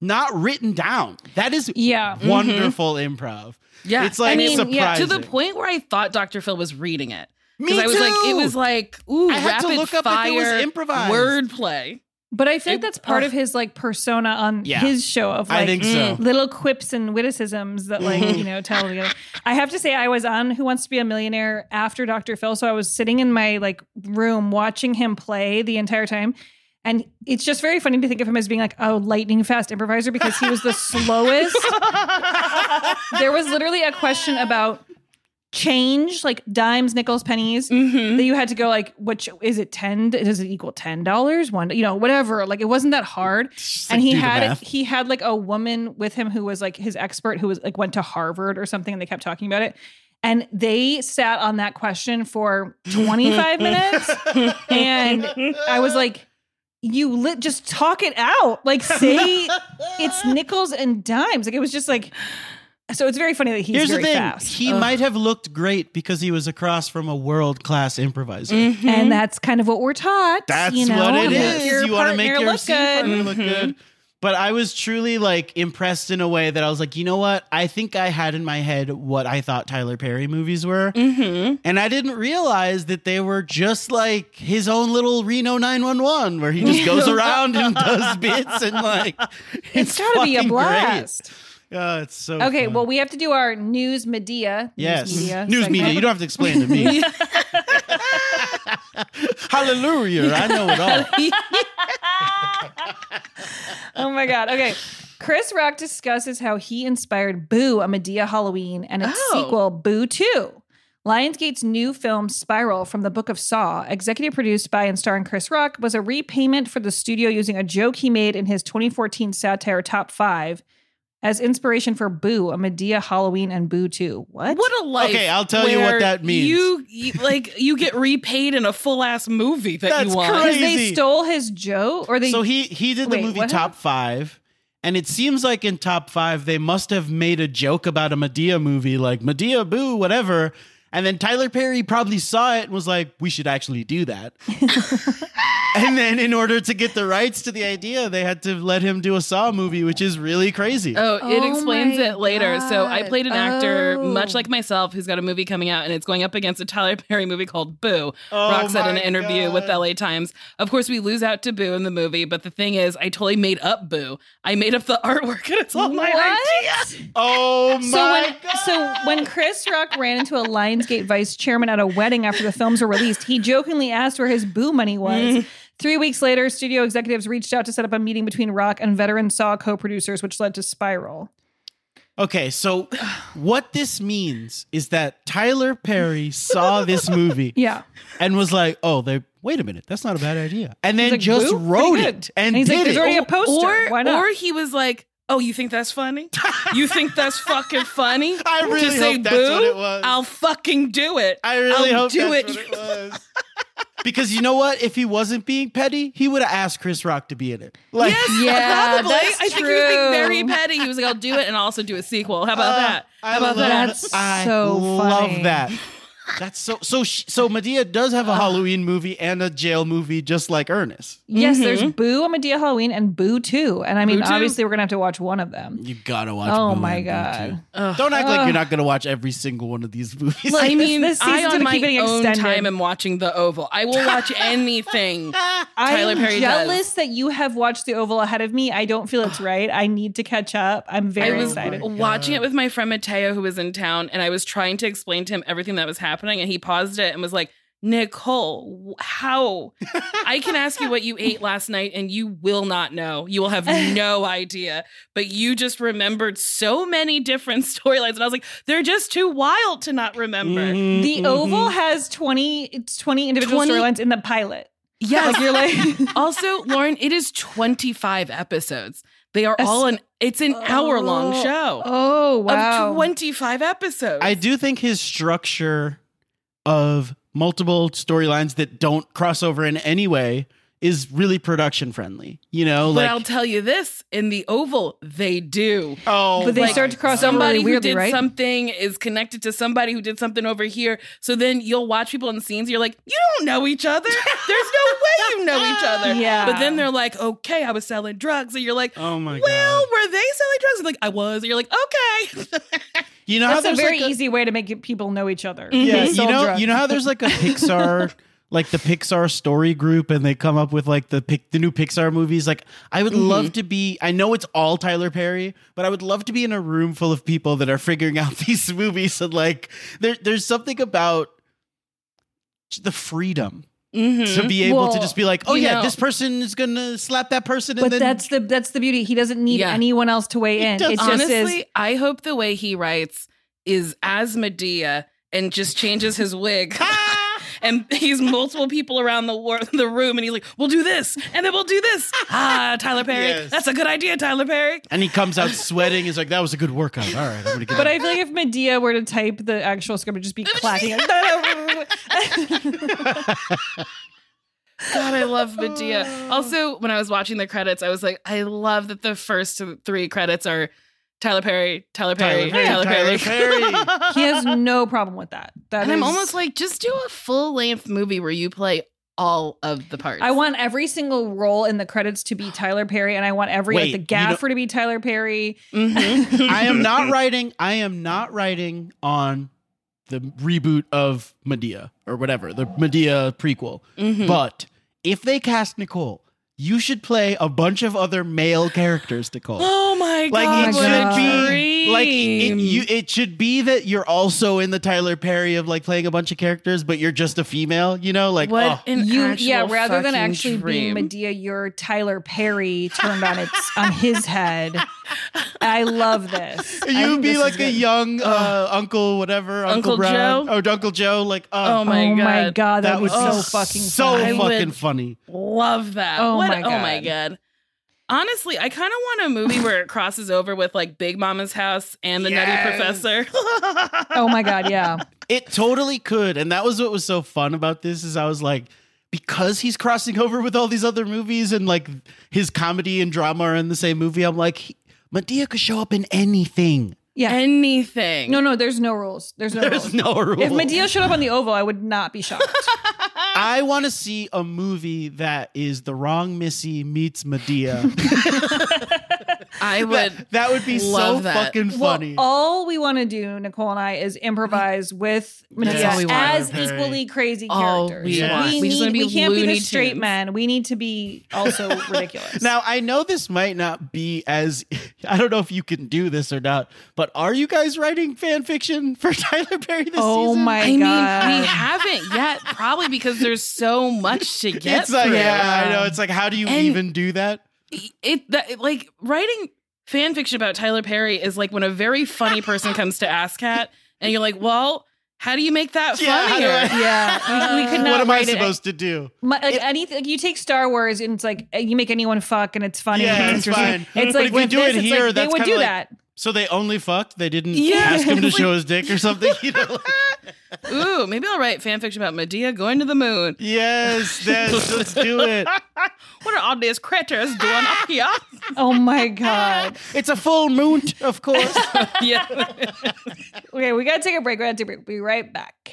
not written down. That is Yeah. Mm-hmm. wonderful improv." Yeah, It's like I mean, surprising. yeah, to the point where I thought Dr. Phil was reading it. Me I was like, it was like, ooh, I had to look up if it was fire improvised. wordplay. But I feel like It- that's part ugh. of his like persona on Yeah. his show of I like think so. Mm. little quips and witticisms that like you know tell together. I have to say I was on Who Wants to Be a Millionaire after Dr. Phil, so I was sitting in my like room watching him play the entire time. And it's just very funny to think of him as being like a lightning fast improviser because he was the slowest. there was literally a question about change, like dimes, nickels, pennies, Mm-hmm. that you had to go like, which is it ten? Does it equal ten dollars? One, you know, whatever. Like it wasn't that hard. Just, and like, he had he had like a woman with him who was like his expert who was like went to Harvard or something, and they kept talking about it. And they sat on that question for 25 minutes. And I was like, you lit just talk it out. Like say it's nickels and dimes. Like it was just like so it's very funny that he's Here's very the thing: fast. he Ugh. might have looked great because he was across from a world class improviser. and that's kind of what we're taught. That's you know, what it to is. your you want to make partner your look scene good. partner look good. But I was truly like impressed in a way that I was like, you know what? I think I had in my head what I thought Tyler Perry movies were. Mm-hmm. And I didn't realize that they were just like his own little Reno 911 where he just goes around and does bits and like It's gotta be a fucking great. blast. Oh, it's so Okay, fun. well, we have to do our news media. Yes. News media. News media. You don't have to explain to me. Hallelujah. I know it all. oh my god. Okay. Chris Rock discusses how he inspired Boo, a Madea Halloween, and its Oh. sequel, Boo 2. Lionsgate's new film Spiral from the Book of Saw, executive produced by and starring Chris Rock, was a repayment for the studio using a joke he made in his 2014 satire Top 5 as inspiration for Boo, a Madea Halloween and Boo 2. What? What a life! Okay, I'll tell you what that means. You, you like you get repaid in a full ass movie that That's you want. Because crazy. they stole his joke? Or they so he he did the Wait, movie what Top Five, and it seems like in Top Five they must have made a joke about a Madea movie, like Madea Boo, whatever. And then Tyler Perry probably saw it and was like, "We should actually do that." and then, in order to get the rights to the idea, they had to let him do a Saw movie, which is really crazy. Oh, it Oh explains it later. So I played an actor Oh. much like myself who's got a movie coming out and it's going up against a Tyler Perry movie called Boo. Oh Rock said in an interview God. with LA Times. Of course, we lose out to Boo in the movie, but the thing is, I totally made up Boo. I made up the artwork and it's all my What? idea. Oh my So when, god! so when Chris Rock ran into a Lionsgate vice chairman at a wedding after the films were released, he jokingly asked where his boo money was. Mm. Three weeks later, studio executives reached out to set up a meeting between Rock and veteran Saw co-producers, which led to Spiral. Okay, so what this means is that Tyler Perry saw this movie Yeah, and was like, "Oh, they wait a minute, that's not a bad idea," and then like, just "Boo? wrote it and, And he's like, did "There's it. already a poster. Or, Why not?" or he was like, Oh, you think that's funny? You think that's fucking funny? I really to say hope that's boo? what it was. I'll fucking do it. I really I'll hope do that's it. what it was. because you know what? If he wasn't being petty, he would have asked Chris Rock to be in it. Like, Yes, Yeah, probably. that's I think he was being very petty. He was like, "I'll do it and I'll also do a sequel." How about Uh, that? I How about love, that? That's I so love funny. that. That's so so. sh- So Madea does have a Halloween movie and a jail movie, just like Ernest. Yes, there's mm-hmm. Boo, a Madea Halloween, and Boo 2. And I mean, Boo 2. obviously, we're going to have to watch one of them. You gotta watch. Oh Boo my and God. too. Don't act like you're not gonna watch every single one of these movies. Like, I this- mean, this I on my own extended. time am watching The Oval. I will watch anything Tyler I'm Perry jealous does. that you have watched The Oval ahead of me. I don't feel it's right. I need to catch up. I'm I very was excited. Oh watching it with my friend Mateo, who was in town, and I was trying to explain to him everything that was happening, and he paused it and was like, Nicole, how? I can ask you what you ate last night, and you will not know. You will have no idea. But you just remembered so many different storylines, and I was like, they're just too wild to not remember. Mm-hmm. The Oval has 20, it's 20 individual 20 storylines in the pilot. Yes. Like, you're like, also, Lauren, it is 25 episodes. They are all an it's an hour long show. oh, wow. Of 25 episodes. I do think his structure of multiple storylines that don't cross over in any way is really production friendly. You know, But like I'll tell you this: in the Oval, they do. oh, But they Like, start to cross somebody really weirdly, who did right? something is connected to somebody who did something over here. So then you'll watch people in the scenes. You're like, you don't know each other. There's no way you know each other. Yeah. But then they're like, okay, I was selling drugs, and you're like, oh my well, god. were they selling drugs? And like, I was. And you're like, okay. You know how That's a very like a- easy way to make people know each other. Mm-hmm. Yeah, you know, drugs. you know how there's like a Pixar, like the Pixar story group, and they come up with like the the new Pixar movies. Like, I would love mm-hmm. to be. I know it's all Tyler Perry, but I would love to be in a room full of people that are figuring out these movies. And like, there, there's something about the freedom to be able to just be like, oh yeah, know- this person is gonna slap that person, and But then that's the that's the beauty. He doesn't need Yeah. anyone else to weigh in. doesn't. It just Honestly, is. I hope the way he writes is as Madea and just changes his wig. and he's multiple people around the war- the room, and he's like, "We'll do this, and then we'll do this." Ah, Tyler Perry, Yes. that's a good idea, Tyler Perry. and he comes out sweating. He's like, that was a good workout. All right, I'm gonna get. But I feel like if Madea were to type the actual script, it'd just be clacking. God, I love Madea. Also, when I was watching the credits, I was like, I love that the first three credits are Tyler Perry, Tyler Perry, Tyler Perry, Tyler, Tyler Perry. he has no problem with that. That and I'm almost like, just do a full length movie where you play all of the parts. I want every single role in the credits to be Tyler Perry, and I want every Wait, like the you know- gaffer to be Tyler Perry. Mhm. I am not writing. I am not writing on the reboot of Madea or whatever the Madea prequel. Mhm. But if they cast Nicole, you should play a bunch of other male characters, Nicole. Oh my like god! it what should a be like it, you. It should be that you're also in the Tyler Perry of like playing a bunch of characters, but you're just a female. You know, like what oh. an You, yeah, rather than fucking actually being. Madea, you're Tyler Perry turned on its on his head. I love this. You'd be this like a good. young uh, Uncle, whatever, Uncle, Uncle Brown, Joe? or Uncle Joe. Like, uh, Oh my oh god! my god, that, that would would be be so fucking so funny. Fucking funny. Love that. Oh What- my Oh my God. god. Honestly, I kind of want a movie where it crosses over with like Big Mama's House and the Yes. Nutty Professor. oh my god, yeah. It totally could, and that was what was so fun about this. Is I was like, because he's crossing over with all these other movies, and like his comedy and drama are in the same movie. I'm like, he- Madea could show up in anything. Yeah. Anything. No, no, there's no rules. There's no There's rules. no rule. If Madea showed up on the Oval, I would not be shocked. I want to see a movie that is the wrong Missy meets Madea. I would. that, that would be so that. fucking funny. Well, all we want to do, Nicole and I, is improvise with Madea all as Tyler Perry. equally crazy All characters. we want. We, We need, we can't be the straight Tunes. men. We need to be also ridiculous. Now I know this might not be as I don't know if you can do this or not, but are you guys writing fan fiction for Tyler Perry this oh season? my I mean, we haven't yet, probably because there's so much to get. It's like through. yeah, I know. It's like how do you And- even do that? It that like writing fan fiction about Tyler Perry is like when a very funny person comes to ASSSSCAT and you're like, well, how do you make that Yeah, how funnier? I- yeah, we, we could not. what am I write it. supposed to do? My, like anything, like you take Star Wars and it's like uh, you make anyone fuck and it's funny. Yeah, and it's interesting. fine. It's But like if you do this, it here, like, they would do like- that. So they only fucked. They didn't Yeah. ask him to It's show his dick or something. You know? like- Ooh, maybe I'll write fan fiction about Madea going to the moon. yes, yes, let's do it. What are all these critters doing up here? Oh my god. It's a full moon, of course. yeah. Okay, we gotta take a break. We gotta take a break. Be right back.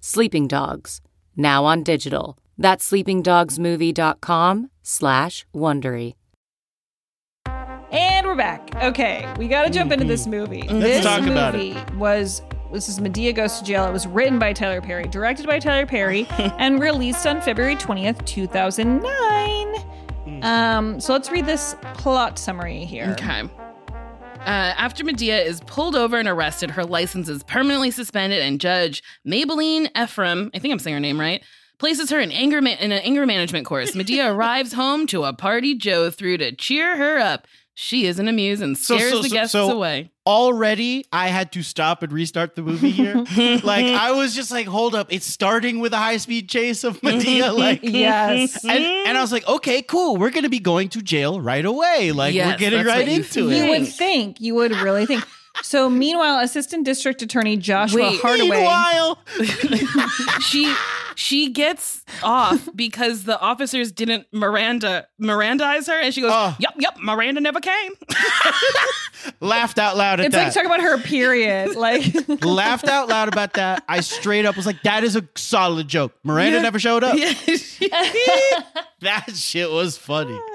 Sleeping Dogs, now on digital. That's sleepingdogsmovie.com slash Wondery. And we're back. Okay, we got to jump into this movie. Let's this talk movie about it. was this is Madea Goes to Jail. It was written by Tyler Perry, directed by Tyler Perry, and released on February 20th, 2009. Um, so let's read this plot summary here. Okay. Uh, after Madea is pulled over and arrested, her license is permanently suspended, and Judge Mablean Ephriam, I think I'm saying her name right, places her in anger ma- in an anger management course. Madea arrives home to a party Joe threw to cheer her up. She isn't amused and scares so- the guests so away. Already, I had to stop and restart the movie here. like, I was just like, hold up, it's starting with a high speed chase of Madea. Like, Yes. And, and I was like, okay, cool. We're going to be going to jail right away. Like, we're getting right into you into You would think, you would really think. So, meanwhile, Assistant District Attorney Joshua Wait. Hardaway. Meanwhile, she she gets off because the officers didn't Miranda Mirandize her, and she goes, Oh. "Yep, yep, Miranda never came." laughed out loud at It's that. It's like talking about her period. Like, laughed out loud about that. I straight up was like, that is a solid joke. Miranda Yeah. never showed up. Yeah, That shit was funny.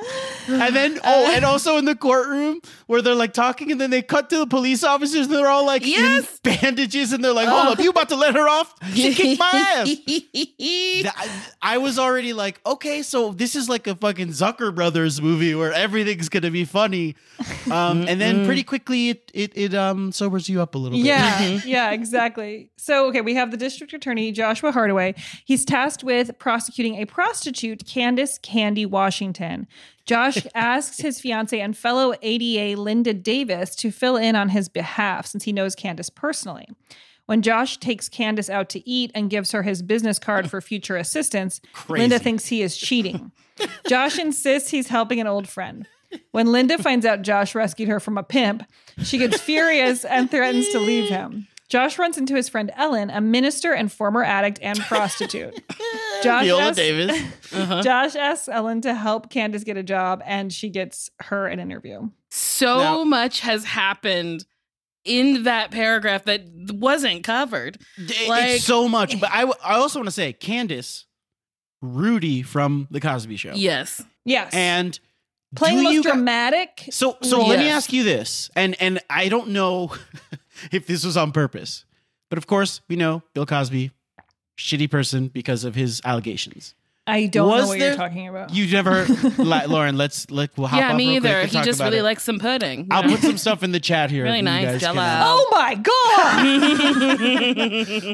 And then, oh, uh, and also in the courtroom where they're like talking, and then they cut to the police officers, and they're all like Yes. in bandages, and they're like, hold up, uh. you about to let her off? She kicked my ass. That- I was already like, okay, so this is like a fucking Zucker Brothers movie where everything's gonna be funny. Um, and then pretty quickly it it, it um sobers you up a little bit. Yeah, yeah, exactly. So, okay, we have the district attorney, Joshua Hardaway. He's tasked with prosecuting a prostitute, Candace Candy Washington. Josh asks his fiance and fellow ADA, Linda Davis, to fill in on his behalf since he knows Candace personally. When Josh takes Candace out to eat and gives her his business card for future assistance, Linda thinks he is cheating. Josh insists he's helping an old friend. When Linda finds out Josh rescued her from a pimp, she gets furious and threatens to leave him. Josh runs into his friend Ellen, a minister and former addict and prostitute. Josh Viola asks, Davis. Uh-huh. Josh asks Ellen to help Candace get a job, and she gets her an interview. So Now- much has happened in that paragraph that wasn't covered. It- Like- it's so much. But I, w- I also want to say Candace, Rudy from The Cosby Show. Yes. Yes. And Playing do the most you gu- dramatic. So so let me ask you this, and and I don't know if this was on purpose, but of course we know Bill Cosby, shitty person because of his allegations. I don't Was know what there- you're talking about. You never, La- Lauren. Let's let we'll hop yeah, off me real quick either. and He just really it. likes some pudding. I'll know? put some stuff in the chat here. Really and you nice guys can, jello. uh, oh my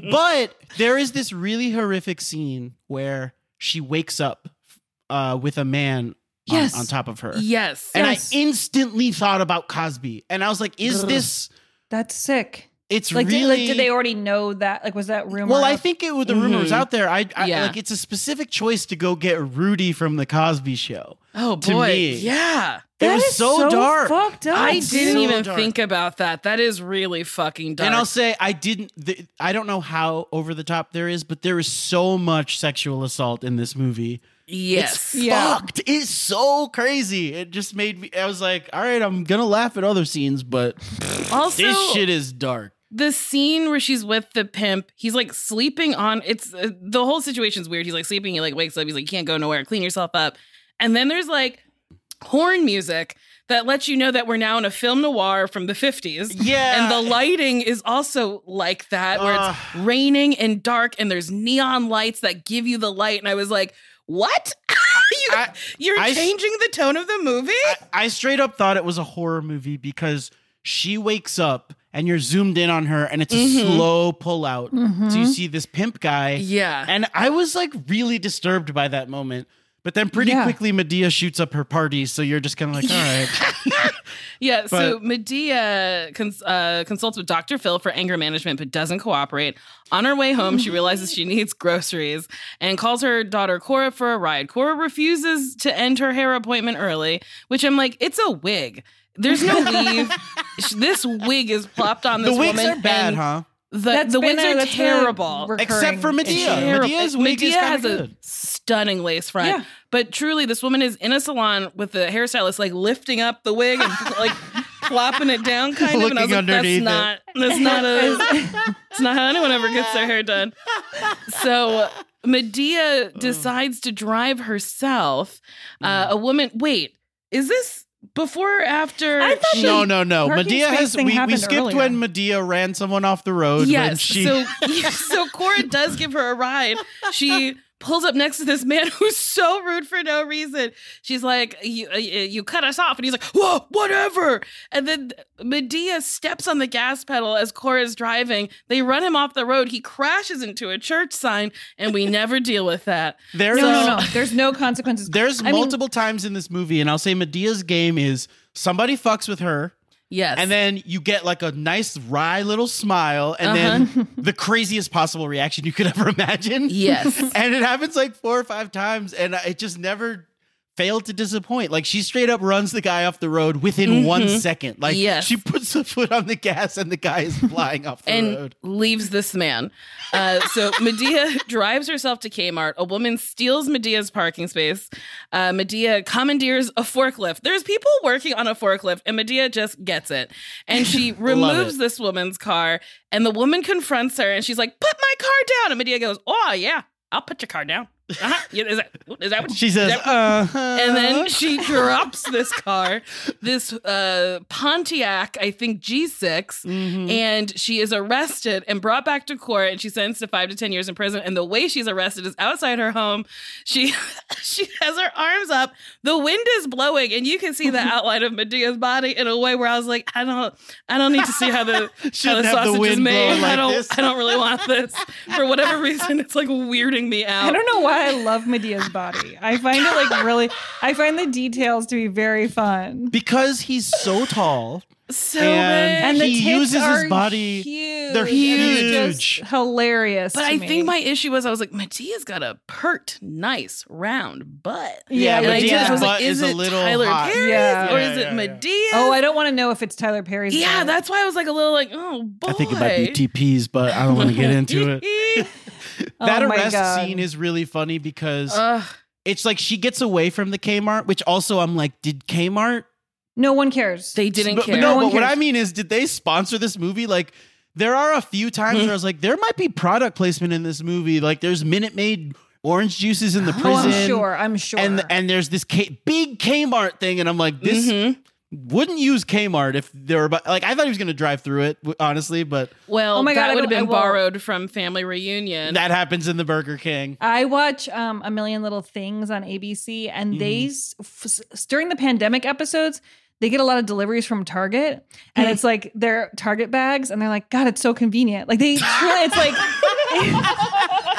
god! but there is this really horrific scene where she wakes up uh, with a man on- on, top of her. Yes. And Yes. I instantly thought about Cosby. And I was like, is Ugh. this That's sick. It's Like, really did, like, did they already know that? Like, was that rumor? Well, I think it was the rumor was Mhm. out there. I, I Yeah. like it's a specific choice to go get Rudy from the Cosby show. Oh to boy. me. Yeah. It That was is so, dark. Fucked up. I It's didn't so even dark. think about that. That is really fucking dark. And I'll say I didn't. The, I don't know how over the top there is, but there is so much sexual assault in this movie. yes. It's Yeah. fucked. It's so crazy. It just made me. I was like, all right, I'm gonna laugh at other scenes, but Also, this shit is dark. The scene where she's with the pimp, he's like sleeping on. It's uh, the whole situation's weird. He's like sleeping. He like wakes up. He's like, you can't go nowhere. Clean yourself up. And then there's like horn music that lets you know that we're now in a film noir from the 50s. Yeah. And the lighting is also like that, where Ugh. it's raining and dark, and there's neon lights that give you the light. And I was like, what? you, I- changing the tone of the movie? I, I straight up thought it was a horror movie because she wakes up and you're zoomed in on her and it's a Mhm. slow pull out. So you Mhm. see this pimp guy. yeah. And I was like really disturbed by that moment. But then pretty Yeah. quickly Madea shoots up her party, so you're just kind of like, all right. Yeah, so Madea cons- uh, consults with Dr. Phil for anger management, but doesn't cooperate. On her way home, she realizes she needs groceries and calls her daughter Cora for a ride. Cora refuses to end her hair appointment early, which I'm like, it's a wig. There's no weave. Sh- this wig is plopped on this the wigs woman. are bad, and huh? The, That's the been wigs a- are that's been a terrible. recurring Except for Madea. Terrible. Madea's wig is Madea kinda has a stunning lace front. Yeah. But truly, this woman is in a salon with the hairstylist like lifting up the wig and like flopping it down, kind of. And I was Looking like, underneath that's it. not that's not a it's not how anyone ever gets their hair done. So Madea decides to drive herself. Uh, a woman. Wait, is this before or after? I thought she- No, no, no. parking Madea space has thing we, we happened skipped earlier. when Madea ran someone off the road. when Yes. she, So so Cora does give her a ride. She pulls up next to this man who's so rude for no reason. She's like, "You uh, you cut us off," and he's like, "Whoa, whatever." And then Madea steps on the gas pedal as Cora's driving. They run him off the road. He crashes into a church sign, and we never deal with that. there's No, no, no. There's no consequences. There's I mean- multiple times in this movie, and I'll say Madea's game is somebody fucks with her, Yes. and then you get like a nice wry little smile, and then uh-huh. the craziest possible reaction you could ever imagine. Yes. and it happens like four or five times, and it just never failed to disappoint. Like she straight up runs the guy off the road within one Mhm. second. Like Yes. she puts the foot on the gas, and the guy is flying off the and road. leaves this man. Uh, so Madea drives herself to Kmart. A woman steals Madea's parking space. Uh, Madea commandeers a forklift. There's people working on a forklift, and Madea just gets it. And she removes this woman's car, and the woman confronts her, and she's like, "Put my car down." And Madea goes, "Oh yeah, I'll put your car down." Uh-huh. Is that is that what She says, that- uh and then she drops this car, this uh, Pontiac, I think G6, Mm-hmm. and she is arrested and brought back to court, and she's sentenced to five to ten years in prison. And the way she's arrested is outside her home. She she has her arms up, the wind is blowing, and you can see the outline of Madea's body in a way where I was like, I don't, I don't need to see how the how the Shouldn't the sausage is made. blowing I don't, this. I don't really want this for whatever reason. It's like weirding me out. I don't know why I love Madea's body. I find it like really. I find the details to be very fun. because he's so tall So and, And the he tits uses are his body huge. huge. They're huge. just hilarious. But to I me. think my issue was I was like, Madea's got a pert, nice, round butt. Yeah, and I Madea's just was butt like, is, is a it little Tyler hot. Perry's Yeah. or Yeah, is it yeah, yeah. Madea? Oh, I don't want to know if it's Tyler Perry's. yeah, butt. that's why I was like a little like, oh boy. I think it might be TPs, but I don't want to get into it. that Oh arrest God. scene is really funny because Ugh. it's like she gets away from the Kmart, which also I'm like, did Kmart? No one cares. they didn't But, care. but no, one but what. I mean is, did they sponsor this movie? Like, there are a few times where I was like, there might be product placement in this movie. Like, there's Minute Maid orange juices in the Oh, prison. I'm sure. I'm sure. And and there's this K- big Kmart thing, and I'm like, this Mm-hmm. Wouldn't use Kmart if there were about, like I thought he was going to drive through it, honestly, but Well, Oh my God, I that would have been borrowed from Family Reunion. that happens in the Burger King. I watch um, a million little things on ABC, and Mm-hmm. they s- f- s- during the pandemic episodes, they get a lot of deliveries from Target, and Mm. it's like their Target bags, and they're like, God, it's so convenient. Like they, it's like.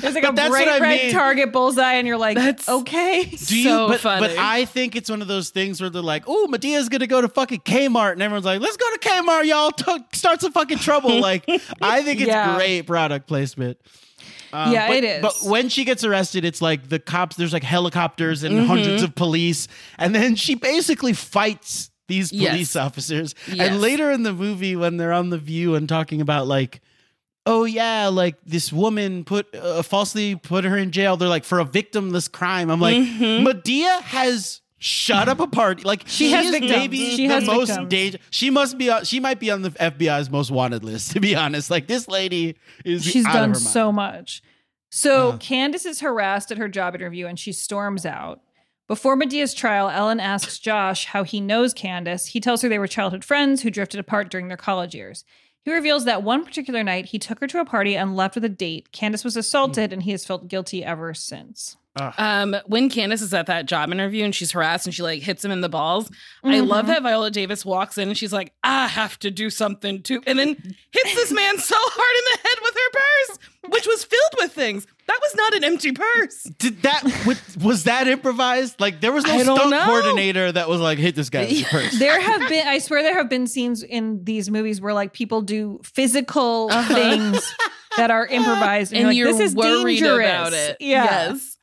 There's like But a that's what bright I red mean. Target bullseye, and you're like, That's- okay. Do you? So but, funny. but I think it's one of those things where they're like, "Oh, Madea's gonna go to fucking Kmart," and everyone's like, "Let's go to Kmart, y'all. T- start some fucking trouble." like, I think it's Yeah. great product placement. Um, Yeah, but, it is. But when she gets arrested, it's like the cops. There's like helicopters Mm-hmm. and hundreds of police, and then she basically fights these Yes. police officers. Yes. And later in the movie, when they're on the View and talking about like. Oh yeah, like this woman put uh, falsely put her in jail. They're like for a victimless crime. I'm like, Mm-hmm. Madea has shut up a party. Like She has is victims. maybe She the has most victims. danger. She must be. On, she might be on the FBI's most wanted list. To be honest, like this lady is. She's done so much. So Candace is harassed at her job interview and she storms out. Before Madea's trial, Ellen asks Josh how he knows Candace. He tells her they were childhood friends who drifted apart during their college years. He reveals that one particular night he took her to a party and left with a date. Candace was assaulted and he has felt guilty ever since. Um, when Candace is at that job interview and she's harassed and she like hits him in the balls, I Mm-hmm. love that Viola Davis walks in and she's like, I have to do something too. And then hits this man so hard in the head with her purse, which was filled with things. That was not an empty purse. Did that was, was that improvised? Like there was no stunt know. coordinator that was like hit this guy with the purse. There have been, I swear, there have been scenes in these movies where like people do physical things that are improvised, and, and you're you're this is worried dangerous. about it. Yeah. Yes.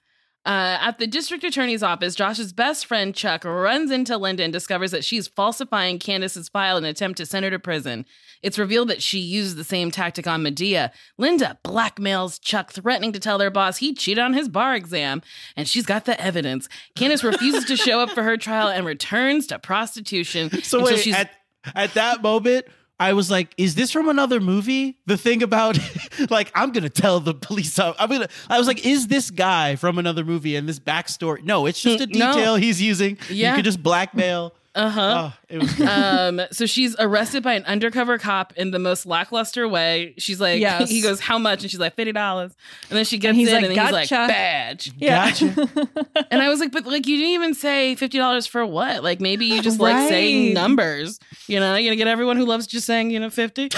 Uh, at the district attorney's office, Josh's best friend Chuck runs into Linda and discovers that she's falsifying Candace's file in an attempt to send her to prison. It's revealed that she used the same tactic on Madea. Linda blackmails Chuck, threatening to tell their boss he cheated on his bar exam, and she's got the evidence. Candace refuses to show up for her trial and returns to prostitution So until wait, she's at at that moment, I was like, "Is this from another movie?" The thing about, like, I'm gonna tell the police. I'm gonna. I was like, "Is this guy from another movie?" And this backstory? No, it's just hmm, a No. detail he's using. Yeah. You could just blackmail. Uh huh. Oh, it was. um, so she's arrested by an undercover cop in the most lackluster way. She's like, Yes. he goes, "How much?" And she's like, fifty dollars. And then she gets he's in, like, and then he's like, badge. Yeah. Gotcha. And I was like, but like, you didn't even say fifty dollars for what? Like, maybe you just like Right. saying numbers. You know, you're gonna get everyone who loves just saying, you know, fifty.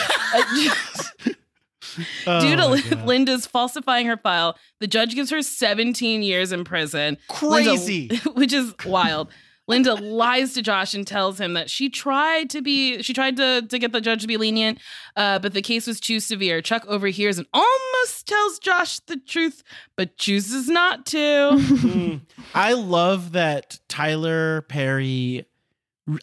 Oh Due to my God. Linda's falsifying her file, the judge gives her 17 years in prison. Crazy. Linda- which is wild. Linda lies to Josh and tells him that she tried to be she tried to to get the judge to be lenient, uh, but the case was too severe. Chuck overhears and almost tells Josh the truth, but chooses not to. Mm. I love that Tyler Perry.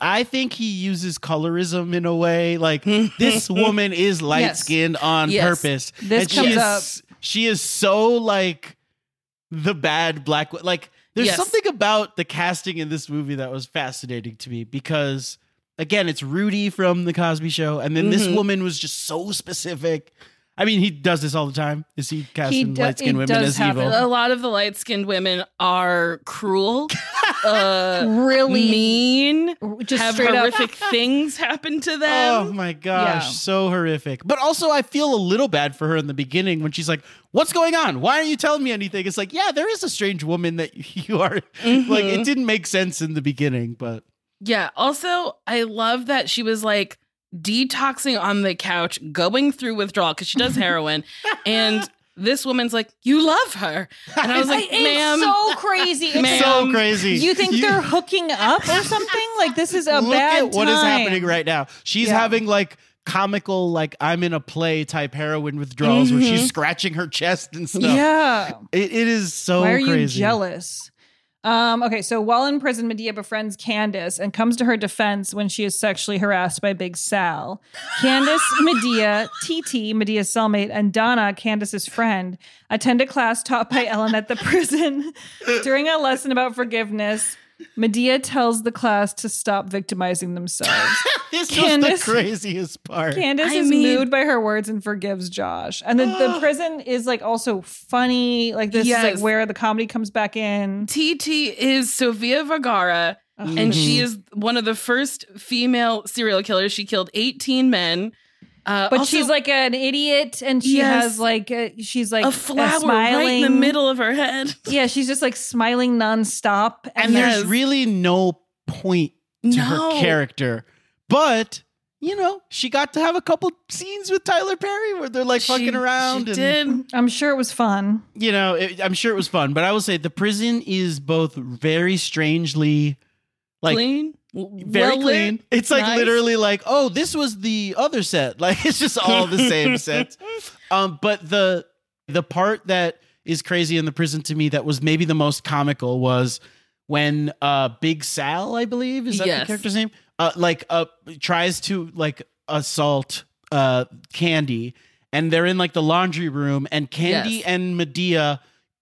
I think he uses colorism in a way. Like this woman is light skinned on Yes. purpose. This and comes she is, up- She is so like the bad black. Like there's Yes. something about the casting in this movie that was fascinating to me because again, it's Rudy from the Cosby Show, and then this Mhm. woman was just so specific. I mean, he does this all the time. Is he casting do- light skinned women as happen. evil? A lot of the light skinned women are cruel, uh, Really mean, just have straight up- horrific things happen to them. Oh my gosh, Yeah. so horrific. But also, I feel a little bad for her in the beginning when she's like, "What's going on? Why aren't you telling me anything?" It's like, yeah, there is a strange woman that you are. Like, it didn't make sense in the beginning, but Yeah. Also, I love that she was like detoxing on the couch, going through withdrawal because she does heroin. and this woman's like, You love her. And I was like, it's Ma'am. so crazy. It's Ma'am. so crazy. You think they're hooking up or something? Like this is a look bad at what is time. happening right now. She's Yeah. having like comical like I'm in a play type heroin withdrawals where she's Mhm. scratching her chest and stuff. Yeah. It, it is so Why are you jealous? Um, okay, so while in prison, Madea befriends Candace and comes to her defense when she is sexually harassed by Big Sal. Candace, Madea, TT, Madea's cellmate, and Donna, Candace's friend, attend a class taught by Ellen at the prison. During a lesson about forgiveness, Madea tells the class to stop victimizing themselves. this Candace- was the craziest part. Candace I is mean- moved by her words and forgives Josh. And the, the prison is like also funny. Like this is like where the comedy comes back in. TT is Sofia Vergara, and she Mhm. is one of the first female serial killers. She killed 18 men. Uh, But also she's like an idiot, and she Yes. has like a, she's like a flower smiling right in the middle of her head. Yeah, she's just like smiling nonstop. and there's really no point to No. her character. But you know, she got to have a couple scenes with Tyler Perry where they're like fucking around. and, did. I'm sure it was fun. You know, it, I'm sure it was fun. But I will say the prison is both very strangely like clean, very well-lit, clean. It's like nice. literally like, oh, this was the other set. Like it's just all the same set. Um, but the the part that is crazy in the prison to me that was maybe the most comical was when uh Big Sal, I believe, is that Yes. the character's name? Uh like uh tries to like assault uh Candy and they're in like the laundry room and Candy Yes. and Madea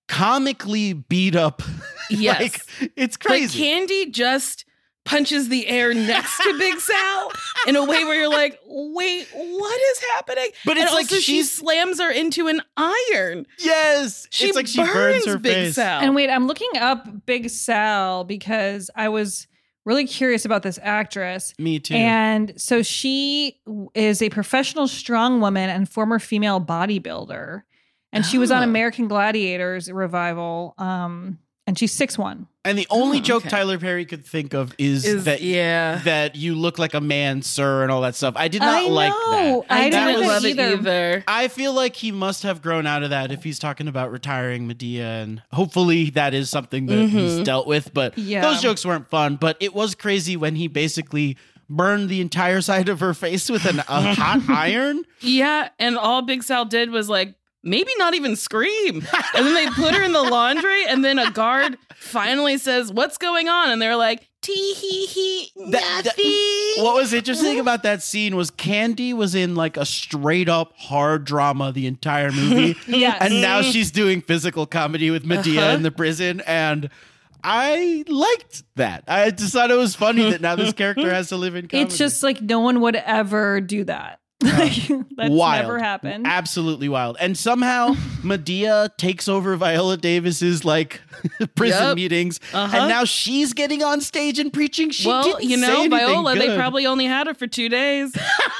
comically beat up Yes. like it's But crazy. Candy just punches the air next to Big Sal in a way where you're like, wait, what is happening? But And it's like also she slams her into an iron. Yes. She it's like she burns her Big face. Sal. And wait, I'm looking up Big Sal because I was really curious about this actress. Me too. And so she is a professional strong woman and former female bodybuilder. And she was on Oh. American Gladiators revival. Um, and she's six one. And the only Oh, joke okay. Tyler Perry could think of is, Is- that yeah. that you look like a man, sir, and all that stuff. I did not I like know. that. I That didn't was- love it either. I feel like he must have grown out of that if he's talking about retiring Madea, and hopefully that is something that he's Mhm. dealt with. But Yeah. those jokes weren't fun. But it was crazy when he basically burned the entire side of her face with an, a hot iron. Yeah, and all Big Sal did was like maybe not even scream. And then they put her in the laundry, and then a guard finally says, "What's going on?" And they're like, "Tee hee hee, nothing." What was interesting about that scene was Candy was in like a straight up hard drama the entire movie. Yes. And now she's doing physical comedy with Madea Uh-huh. in the prison. And I liked that. I just thought it was funny that now this character has to live in comedy. It's just like no one would ever do that. Like, That's wild. never happened. Absolutely wild. And somehow Madea takes over Viola Davis's like prison Yep. meetings. Uh-huh. And now she's getting on stage and preaching. She well, didn't you say know, anything Viola, they good. probably only had her for two days.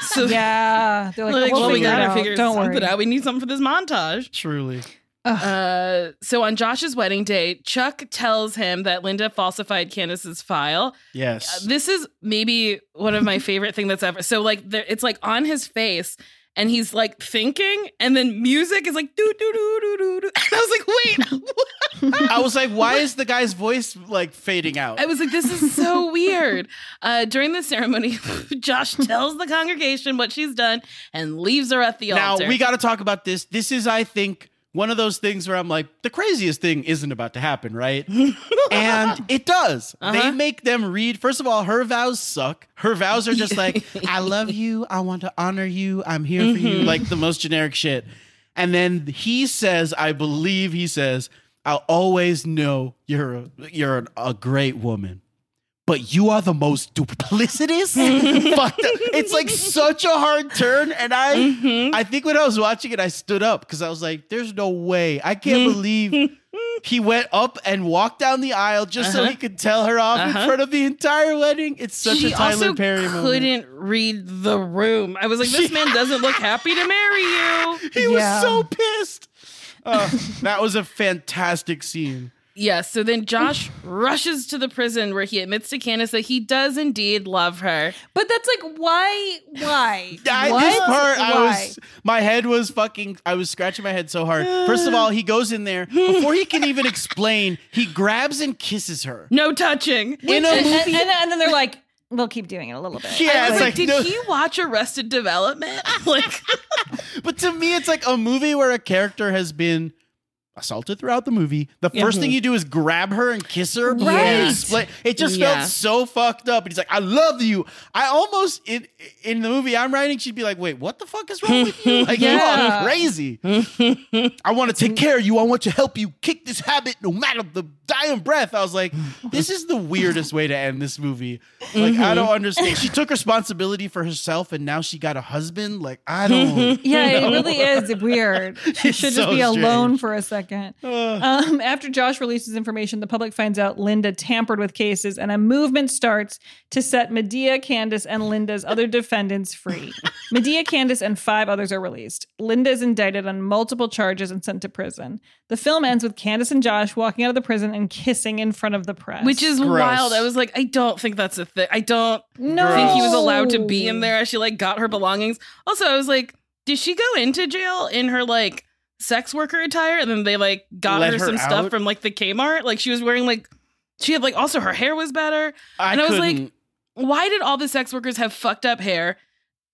So yeah, they're like, like, we'll, well, we figure it gotta out. figure Don't something worry. out. We need something for this montage. Truly. Uh, so on Josh's wedding day, Chuck tells him that Linda falsified Candace's file. Yes. Uh, this is maybe one of my favorite thing that's ever. So like, there, it's like on his face, and he's like thinking, and then music is like doo doo doo doo doo. doo. And I was like, wait. I was like, why is the guy's voice like fading out? I was like, this is so weird. Uh, during the ceremony, Josh tells the congregation what she's done and leaves her at the now altar. Now, we got to talk about this. This is, I think, one of those things where I'm like, the craziest thing isn't about to happen, right? and it does. They Uh-huh. make them read. First of all, her vows suck. Her vows are just like, I love you. I want to honor you. I'm here for you. Mhm. Like the most generic shit. And then he says, I believe he says, I'll always know you're a, you're an- a great woman. But you are the most duplicitous. Fucked up. It's like such a hard turn, and I, Mm-hmm. I think when I was watching it, I stood up because I was like, "There's no way! I can't Mm-hmm. believe he went up and walked down the aisle just so Uh-huh. he could tell her off Uh-huh. in front of the entire wedding." It's such she a Tyler also Perry moment. couldn't read the room. I was like, this man doesn't look happy to marry you. He was so pissed. Uh, that was a fantastic scene. Yeah, so then Josh rushes to the prison where he admits to Candace that he does indeed love her. But that's like, why? Why? I, what? this part, I Why? was, my head was fucking, I was scratching my head so hard. First of all, he goes in there before he can even explain. He grabs and kisses her. No touching. In a and, movie, and, and then they're like, we'll keep doing it a little bit. Yeah, I was like, like, did no- he watch Arrested Development? like, But to me, it's like a movie where a character has been assaulted throughout the movie. The Yeah. first thing mm-hmm. you do is grab her and kiss her. before you Right. explain- It just Yeah. felt so fucked up. And he's like, I love you. I almost, in, in the movie I'm writing, she'd be like, wait, what the fuck is wrong with you? Like, you Yeah. are crazy. I want to take care of you. I want to help you kick this habit no matter the dying breath. I was like, this is the weirdest way to end this movie. Like, I don't mm-hmm. understand. She took responsibility for herself and now she got a husband. Like, I don't. Mm-hmm. Yeah, it really is weird. She It's should just so be alone strange. for a second. Um, after Josh releases information, the public finds out Linda tampered with cases, and a movement starts to set Madea, Candace, and Linda's other defendants free. Madea, Candace, and five others are released. Linda is indicted on multiple charges and sent to prison. The film ends with Candace and Josh walking out of the prison and kissing in front of the press. which is Gross. wild. I was like, I don't think that's a thing. I don't no. think he was allowed to be in there as she like got her belongings. Also, I was like, did she go into jail in her like sex worker attire and then they like got Let her, her some stuff from like the Kmart? Like she was wearing like she had like also her hair was better. I and I was couldn't- like, why did all the sex workers have fucked up hair?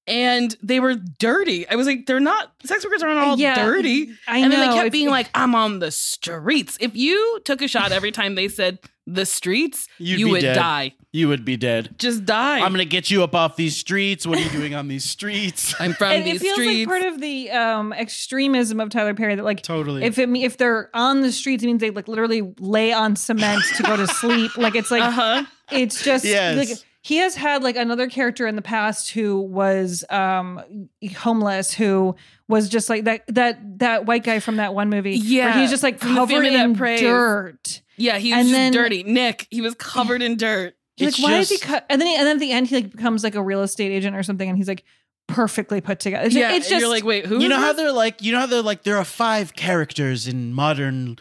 And they were dirty. I was like, they're not sex workers aren't all Yeah, dirty. I and then they kept if- being like, I'm on the streets. If you took a shot every time they said the streets, You'd you would dead. die. You would be dead. Just die. I'm gonna get you up off these streets. What are you doing on these streets? I'm from and these it feels streets. like part of the um, extremism of Tyler Perry that like Totally. if it me- if they're on the streets it means they like literally lay on cement to go to sleep like it's like uh-huh. it's just Yes. like he has had like another character in the past who was um homeless who was just like that that that white guy from that one movie where Yeah, he's just like from the covered family that in prays. dirt Yeah, he was And just then- dirty. Nick, he was covered in dirt. He's It's like why is he cut and then he, and then at the end he like becomes like a real estate agent or something and he's like perfectly put together it's, Yeah, it's just you're like, wait, who? you is know how this? they're like you know how they're like there are five characters in modern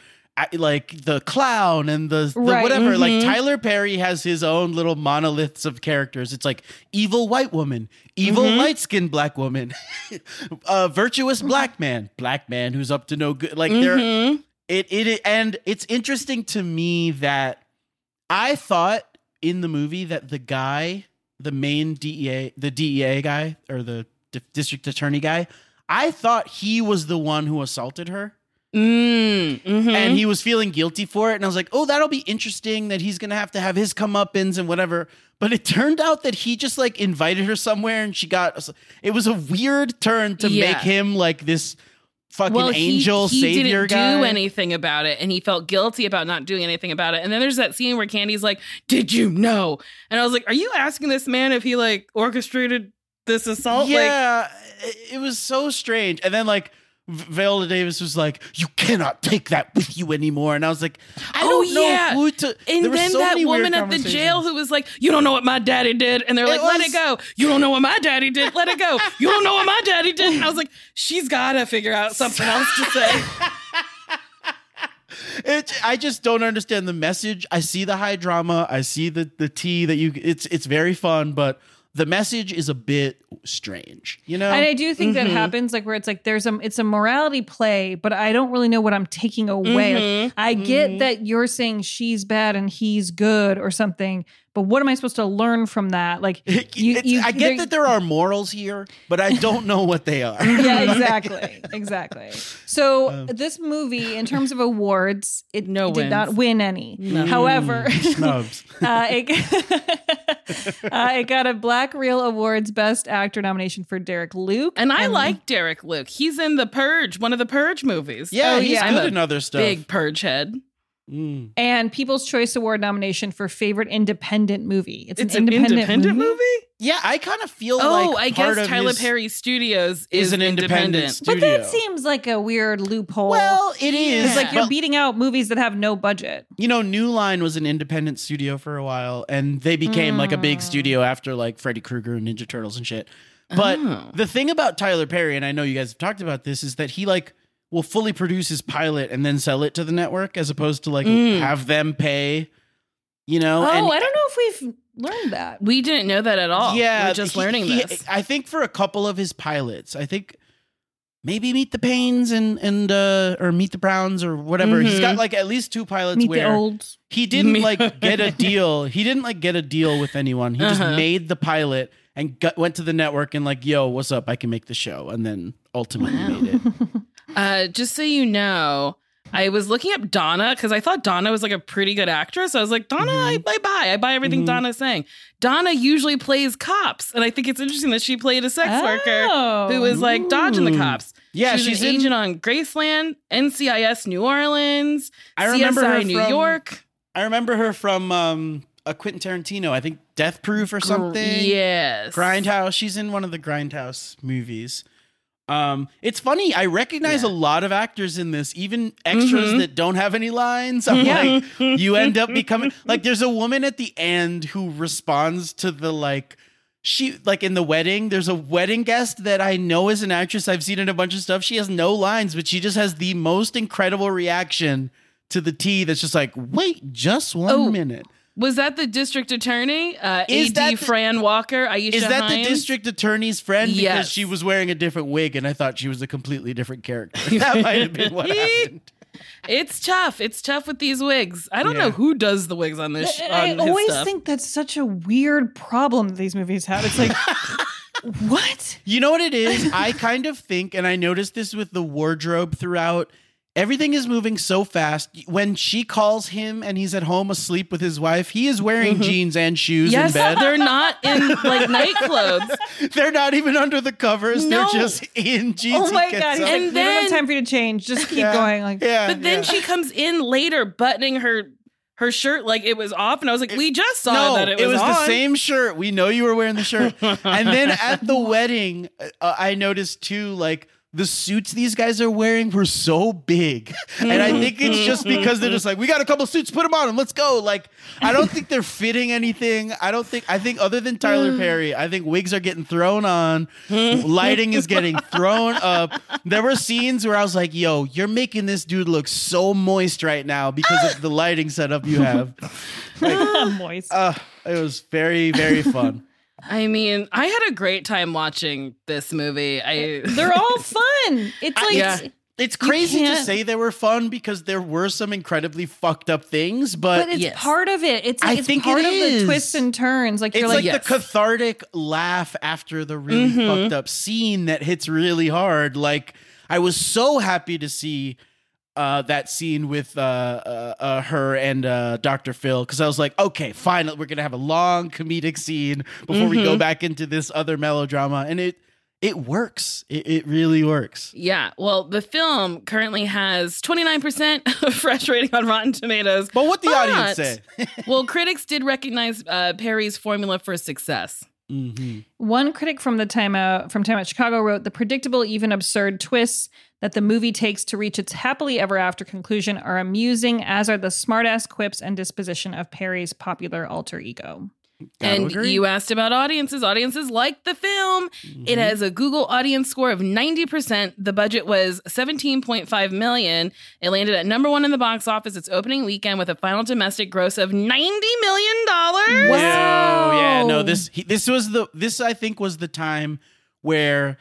like the clown and the, the Right. whatever like Mhm. tyler perry has his own little monoliths of characters it's like evil white woman evil Mhm. light-skinned black woman a virtuous black man black man who's up to no good like they're Mhm. it, it and it's interesting to me that I thought in the movie that the guy, the main DEA, the DEA guy or the di- district attorney guy, I thought he was the one who assaulted her. Mm, mhm. And he was feeling guilty for it. And I was like, oh, that'll be interesting that he's going to have to have his comeuppance and whatever. But it turned out that he just like invited her somewhere and she got, it was a weird turn to Yeah. make him like this fucking well, he- angel he, savior didn't guy. do anything about it, and he felt guilty about not doing anything about it. And then there's that scene where Candy's like, "Did you know?" And I was like, "Are you asking this man if he like orchestrated this assault?" Like, Yeah, it- it was so strange. And then like Viola Davis was like, "You cannot take that with you anymore," and I was like, "I oh don't know yeah. who to." and there then so that woman at the jail who was like, "You don't know what my daddy did," and they're It like, "Let was- it go." You don't know what my daddy did. Let it go. You don't know what my daddy did. And I was like, "She's got to figure out something else to say." It, I just don't understand the message. I see the high drama. I see the the tea that you. It's it's very fun, but the message is a bit strange. You know, And I do think that Mhm. happens like where it's like there's a it's a morality play, but I don't really know what I'm taking away. Like, Mhm. I get Mhm. that you're saying she's bad and he's good or something, but what am I supposed to learn from that? Like you, you I get that there are morals here, but I don't know what they are. yeah, exactly, exactly. So Um, this movie, in terms of awards, it No did wins. not win any. No. However, Mm, snubs. uh, it, uh, it got a Black Reel Awards Best Actor nomination for Derek Luke, And I like Derek Luke. He's in the Purge, one of the Purge movies. Yeah, Oh, he's yeah. good I'm a in other stuff. Big Purge head. Mm. and People's Choice Award nomination for favorite independent movie. It's, It's an independent, movie. Yeah, I kind of feel like Oh, like I guess Tyler his- Perry Studios is is, an independent independent. studio. But that seems like a weird loophole. Well, it is. It's like you're but- beating out movies that have no budget. You know, New Line was an independent studio for a while, and they became like a Mm. big studio after like Freddy Krueger and Ninja Turtles and shit. But Oh. the thing about Tyler Perry, and I know you guys have talked about this, is that he like will fully produce his pilot and then sell it to the network, as opposed to like Mm. have them pay. You know, Oh, and I don't know if we've learned that. We didn't know that at all. yeah, We're just he- learning he- this. I think for a couple of his pilots, I think maybe Meet the Pains and and uh, or Meet the Browns or whatever. He's Mhm. got like at least two pilots Meet the where Olds. he didn't like get a deal. He didn't like get a deal with anyone. He just Uh-huh. made the pilot and got, went to the network and like, yo, what's up? I can make the show, and then ultimately made it. Uh, just so you know, I was looking up Donna because I thought Donna was like a pretty good actress. I was like, Donna, I, I buy. I buy everything Mhm. Donna's saying. Donna usually plays cops. And I think it's interesting that she played a sex Oh. worker who was like dodging the cops. Yeah, she's, she's an in- agent on Graceland, NCIS New Orleans, I remember CSI her New from- York. I remember her from um, a Quentin Tarantino. I think Death Proof or something. yes. Grindhouse. She's in one of the Grindhouse movies. Um, it's funny. I recognize a lot of actors in this, even extras Mhm. that don't have any lines. I'm Yeah. like, you end up becoming like. There's a woman at the end who responds to the like. She like in the wedding. There's a wedding guest that I know is an actress. I've seen in a bunch of stuff. She has no lines, but she just has the most incredible reaction to the tea. That's just like, wait, just one Oh, minute. Was that the district attorney? Uh, Is AD that the- Fran Walker? Aisha Is that Hines? the district attorney's friend? Because Yes. she was wearing a different wig, and I thought she was a completely different character. That might have been what happened. It's tough. It's tough with these wigs. I don't Yeah. know who does the wigs on this. Show. I on his always stuff. think that's such a weird problem that these movies have. It's like, what? You know what it is? I kind of think, and I noticed this with the wardrobe throughout. Everything is moving so fast. When she calls him and he's at home asleep with his wife, he is wearing Mhm. jeans and shoes Yes, in bed. they're not in like night clothes. They're not even under the covers. No. They're just in jeans. Oh my god! He's up. like, And we don't have then- time for you to change. Just keep Yeah. going. Like, yeah, But then yeah. she comes in later, buttoning her her shirt like it was off, and I was like, "We just saw no, that it was, the on. same shirt. We know you were wearing the shirt. and then at the wedding, uh, I noticed too, like the suits these guys are wearing were so big, and I mm-hmm. think it's just because they're just like, we got a couple suits, put them on, and let's go. Like, I don't think they're fitting anything. I don't think. I think other than Tyler mm. Perry, I think wigs are getting thrown on, mm-hmm. lighting is getting thrown up. There were scenes where I was like, yo, you're making this dude look so moist right now because of the lighting setup you have. moist. Uh, it was very, very fun. I mean, I had a great time watching this movie. I they're all fun. It's like Yeah. It's crazy to say they were fun because there were some incredibly fucked up things, but, but it's yes. part of it. It's I it's think part it of is. the twists and turns. Like it's you're like, like, yes. the cathartic laugh after the really Mhm. fucked up scene that hits really hard. Like I was so happy to see uh, that scene with uh, uh, uh, her and uh, Dr. Phil because I was like, okay, finally, we're gonna have a long comedic scene before we go Mhm. back into this other melodrama, and it it works. It, it really works. Yeah, well, the film currently has 29% fresh rating on Rotten Tomatoes. But what the But- audience say? well, critics did recognize uh, Perry's formula for success. Mhm. One critic from the Time Out from Time Out Chicago wrote the predictable, even absurd twists that the movie takes to reach its happily ever after conclusion are amusing, as are the smartass quips and disposition of Perry's popular alter ego. Gotta and agree. you asked about audiences. Audiences like the film. Mm-hmm. It has a Google audience score of 90%. The budget was 17.5 million. It landed at number 1 in the box office its opening weekend with a final domestic gross of 90 million dollars. Wow. yeah, no, this he, this was the this I think was the time where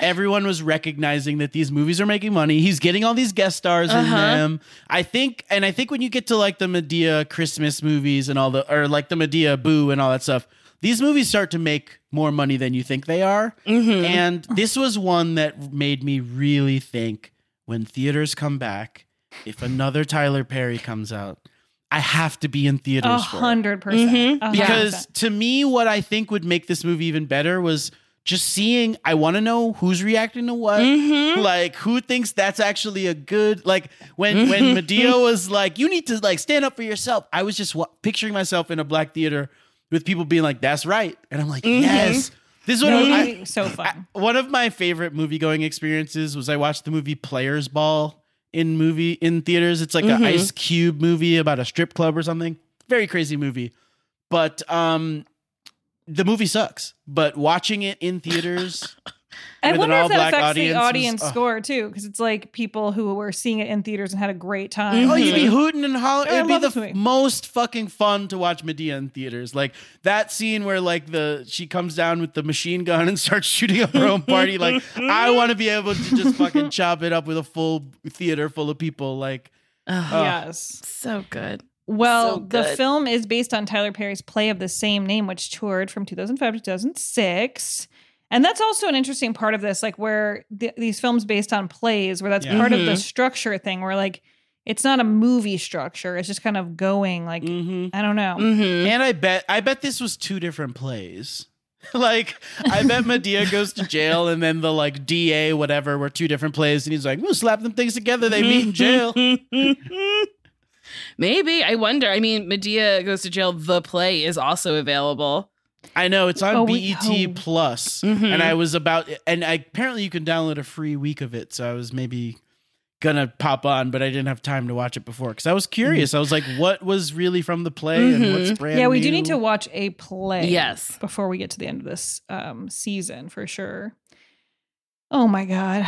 everyone was recognizing that these movies are making money. He's getting all these guest stars in Uh-huh. them. I think and I think when you get to like the Madea Christmas movies and all the or like the Madea Boo and all that stuff, these movies start to make more money than you think they are. Mhm. And this was one that made me really think when theaters come back, if another Tyler Perry comes out, I have to be in theaters A hundred percent. Mhm. A hundred because to me what i think would make this movie even better was just seeing i want to know who's reacting to what Mhm. like who thinks that's actually a good like when when madea was like you need to like stand up for yourself i was just wa- picturing myself in a black theater with people being like that's right and i'm like Mhm. yes this is what That would I, so fun. one of my favorite movie going experiences was I watched the movie Players Ball in movie in theaters. It's like an Ice Cube movie about a strip club or something. Very crazy movie. But um the movie sucks. But watching it in theaters I with an wonder if that all-black affects audience the was- audience ugh. score too, because it's like people who were seeing it in theaters and had a great time. Oh, you'd be hooting and hollering. I It'd be the f- most fucking fun to watch Madea in theaters. Like that scene where like the she comes down with the machine gun and starts shooting up her own party. Like I want to be able to just fucking chop it up with a full theater full of people. Like oh. yes. So good. Well, So the film is based on Tyler Perry's play of the same name, which toured from 2005 to 2006. And that's also an interesting part of this, like where th- these films based on plays, where that's Yeah. part of the Mhm. structure thing, where like it's not a movie structure; it's just kind of going. Like I don't know. Mm-hmm. And I bet I bet this was two different plays. like I bet Madea goes to jail and then the like DA whatever were two different plays and he's like, we'll slap them things together. They meet in jail. Maybe. I wonder. I mean, Madea Goes to Jail, the play is also available. I know it's on Oh, we- BET oh. Plus, Mhm. and I was about, and I, apparently you can download a free week of it. So I was maybe gonna pop on, but I didn't have time to watch it before because I was curious. I was like, what was really from the play and what's brand Mm-hmm. Yeah, we do need to watch a play. Yes. Before we get to the end of this um, season, for sure. Oh my god.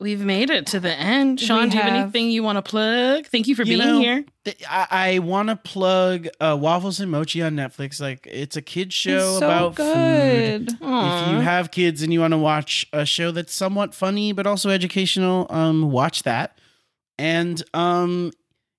We've made it to the end. Shaun, We do you have anything you want to plug? Thank you for You being know, here. th- I, I want to plug uh, Waffles and Mochi on Netflix. Like it's a kids show so about good. food. If you have kids and you want to watch a show that's somewhat funny but also educational, um, watch that. And um,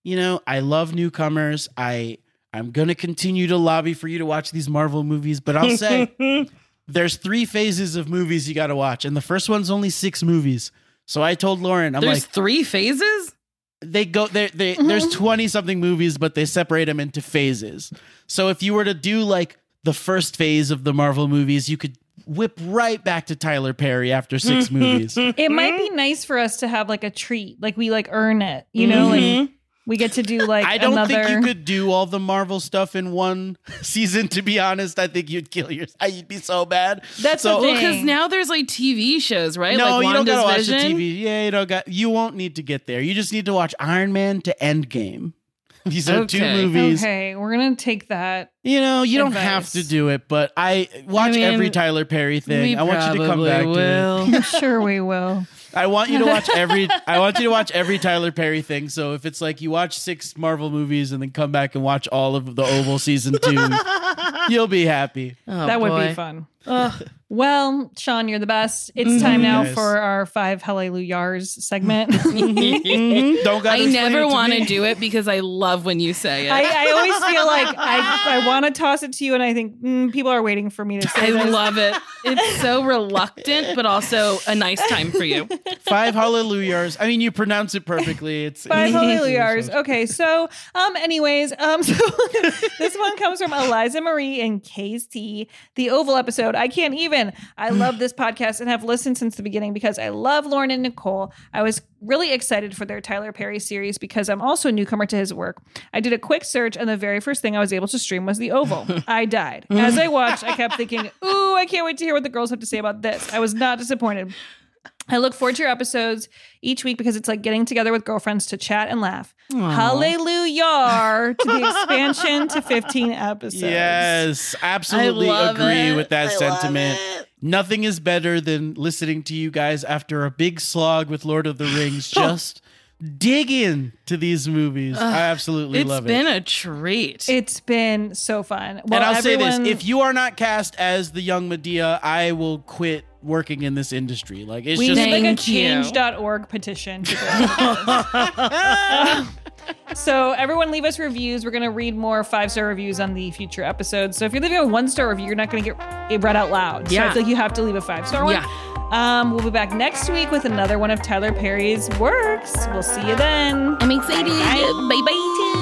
you know, I love newcomers. I I'm gonna continue to lobby for you to watch these Marvel movies, but I'll say there's three phases of movies you got to watch, and the first one's only six movies. So I told Lauren, I'm like. There's like, three phases? they go they they there's 20 something movies but they separate them into phases. So if you were to do like the first phase of the marvel movies you could whip right back to tyler perry after six movies. Mm-hmm. It might be nice for us to have like a treat, like we like earn it, you know, like mm-hmm. We get to do like i don't another. think you could do all the marvel stuff in one season to be honest i think you'd kill yourself you'd be so bad That's so the Because now there's like TV shows, right? no, like you don't gotta watch the TV. Yeah, you don't got. You won't need to get there. You just need to watch Iron Man to Endgame. These are two movies. Okay, we're gonna take that. You know, you don't have to do it, but I watch I mean, every Tyler Perry thing. I want you to come probably back will. to I'm sure we will. It. I want you to watch every I want you to watch every Tyler Perry thing. So if it's like you watch six Marvel movies and then come back and watch all of the Oval season 2, you'll be happy. Oh, that would be fun. Well, Shaun, you're the best. It's time now Yes. for our five hallelujahs segment. Don't gotta I never want to do it because I love when you say it. I, I always feel like I, I want to toss it to you, and I think mm, people are waiting for me to say it. I this. love it. It's so reluctant, but also a nice time for you. Five hallelujahs. I mean, you pronounce it perfectly. It's Five hallelujahs. Okay, so um, anyways, um, so this one comes from Eliza Marie and KC, the Oval episode. I can't even. I love this podcast and have listened since the beginning because I love Lauren and Nicole. I was really excited for their Tyler Perry series because I'm also a newcomer to his work. I did a quick search, and the very first thing I was able to stream was the Oval. I died as I watched. I kept thinking, "Ooh, I can't wait to hear what the girls have to say about this." I was not disappointed. I look forward to your episodes each week because it's like getting together with girlfriends to chat and laugh. Hallelujah to the expansion to 15 episodes. Yes, absolutely agree it. with that I sentiment. Nothing is better than listening to you guys after a big slog with Lord of the Rings. Just dig in to these movies. I absolutely It's love been It's been a treat. It's been so fun. Well, and I'll say this: if you are not cast as the young Madea, I will quit working in this industry. Like it's we just like a Thank you. change.org petition. So everyone leave us reviews. We're going to read more five-star reviews on the future episodes. So if you're leaving a one-star review, you're not going to get it read out loud. So I Yeah. feel like you have to leave a five-star one. Yeah. Um, we'll be back next week with another one of Tyler Perry's works. We'll see you then. I'm excited. Bye bye.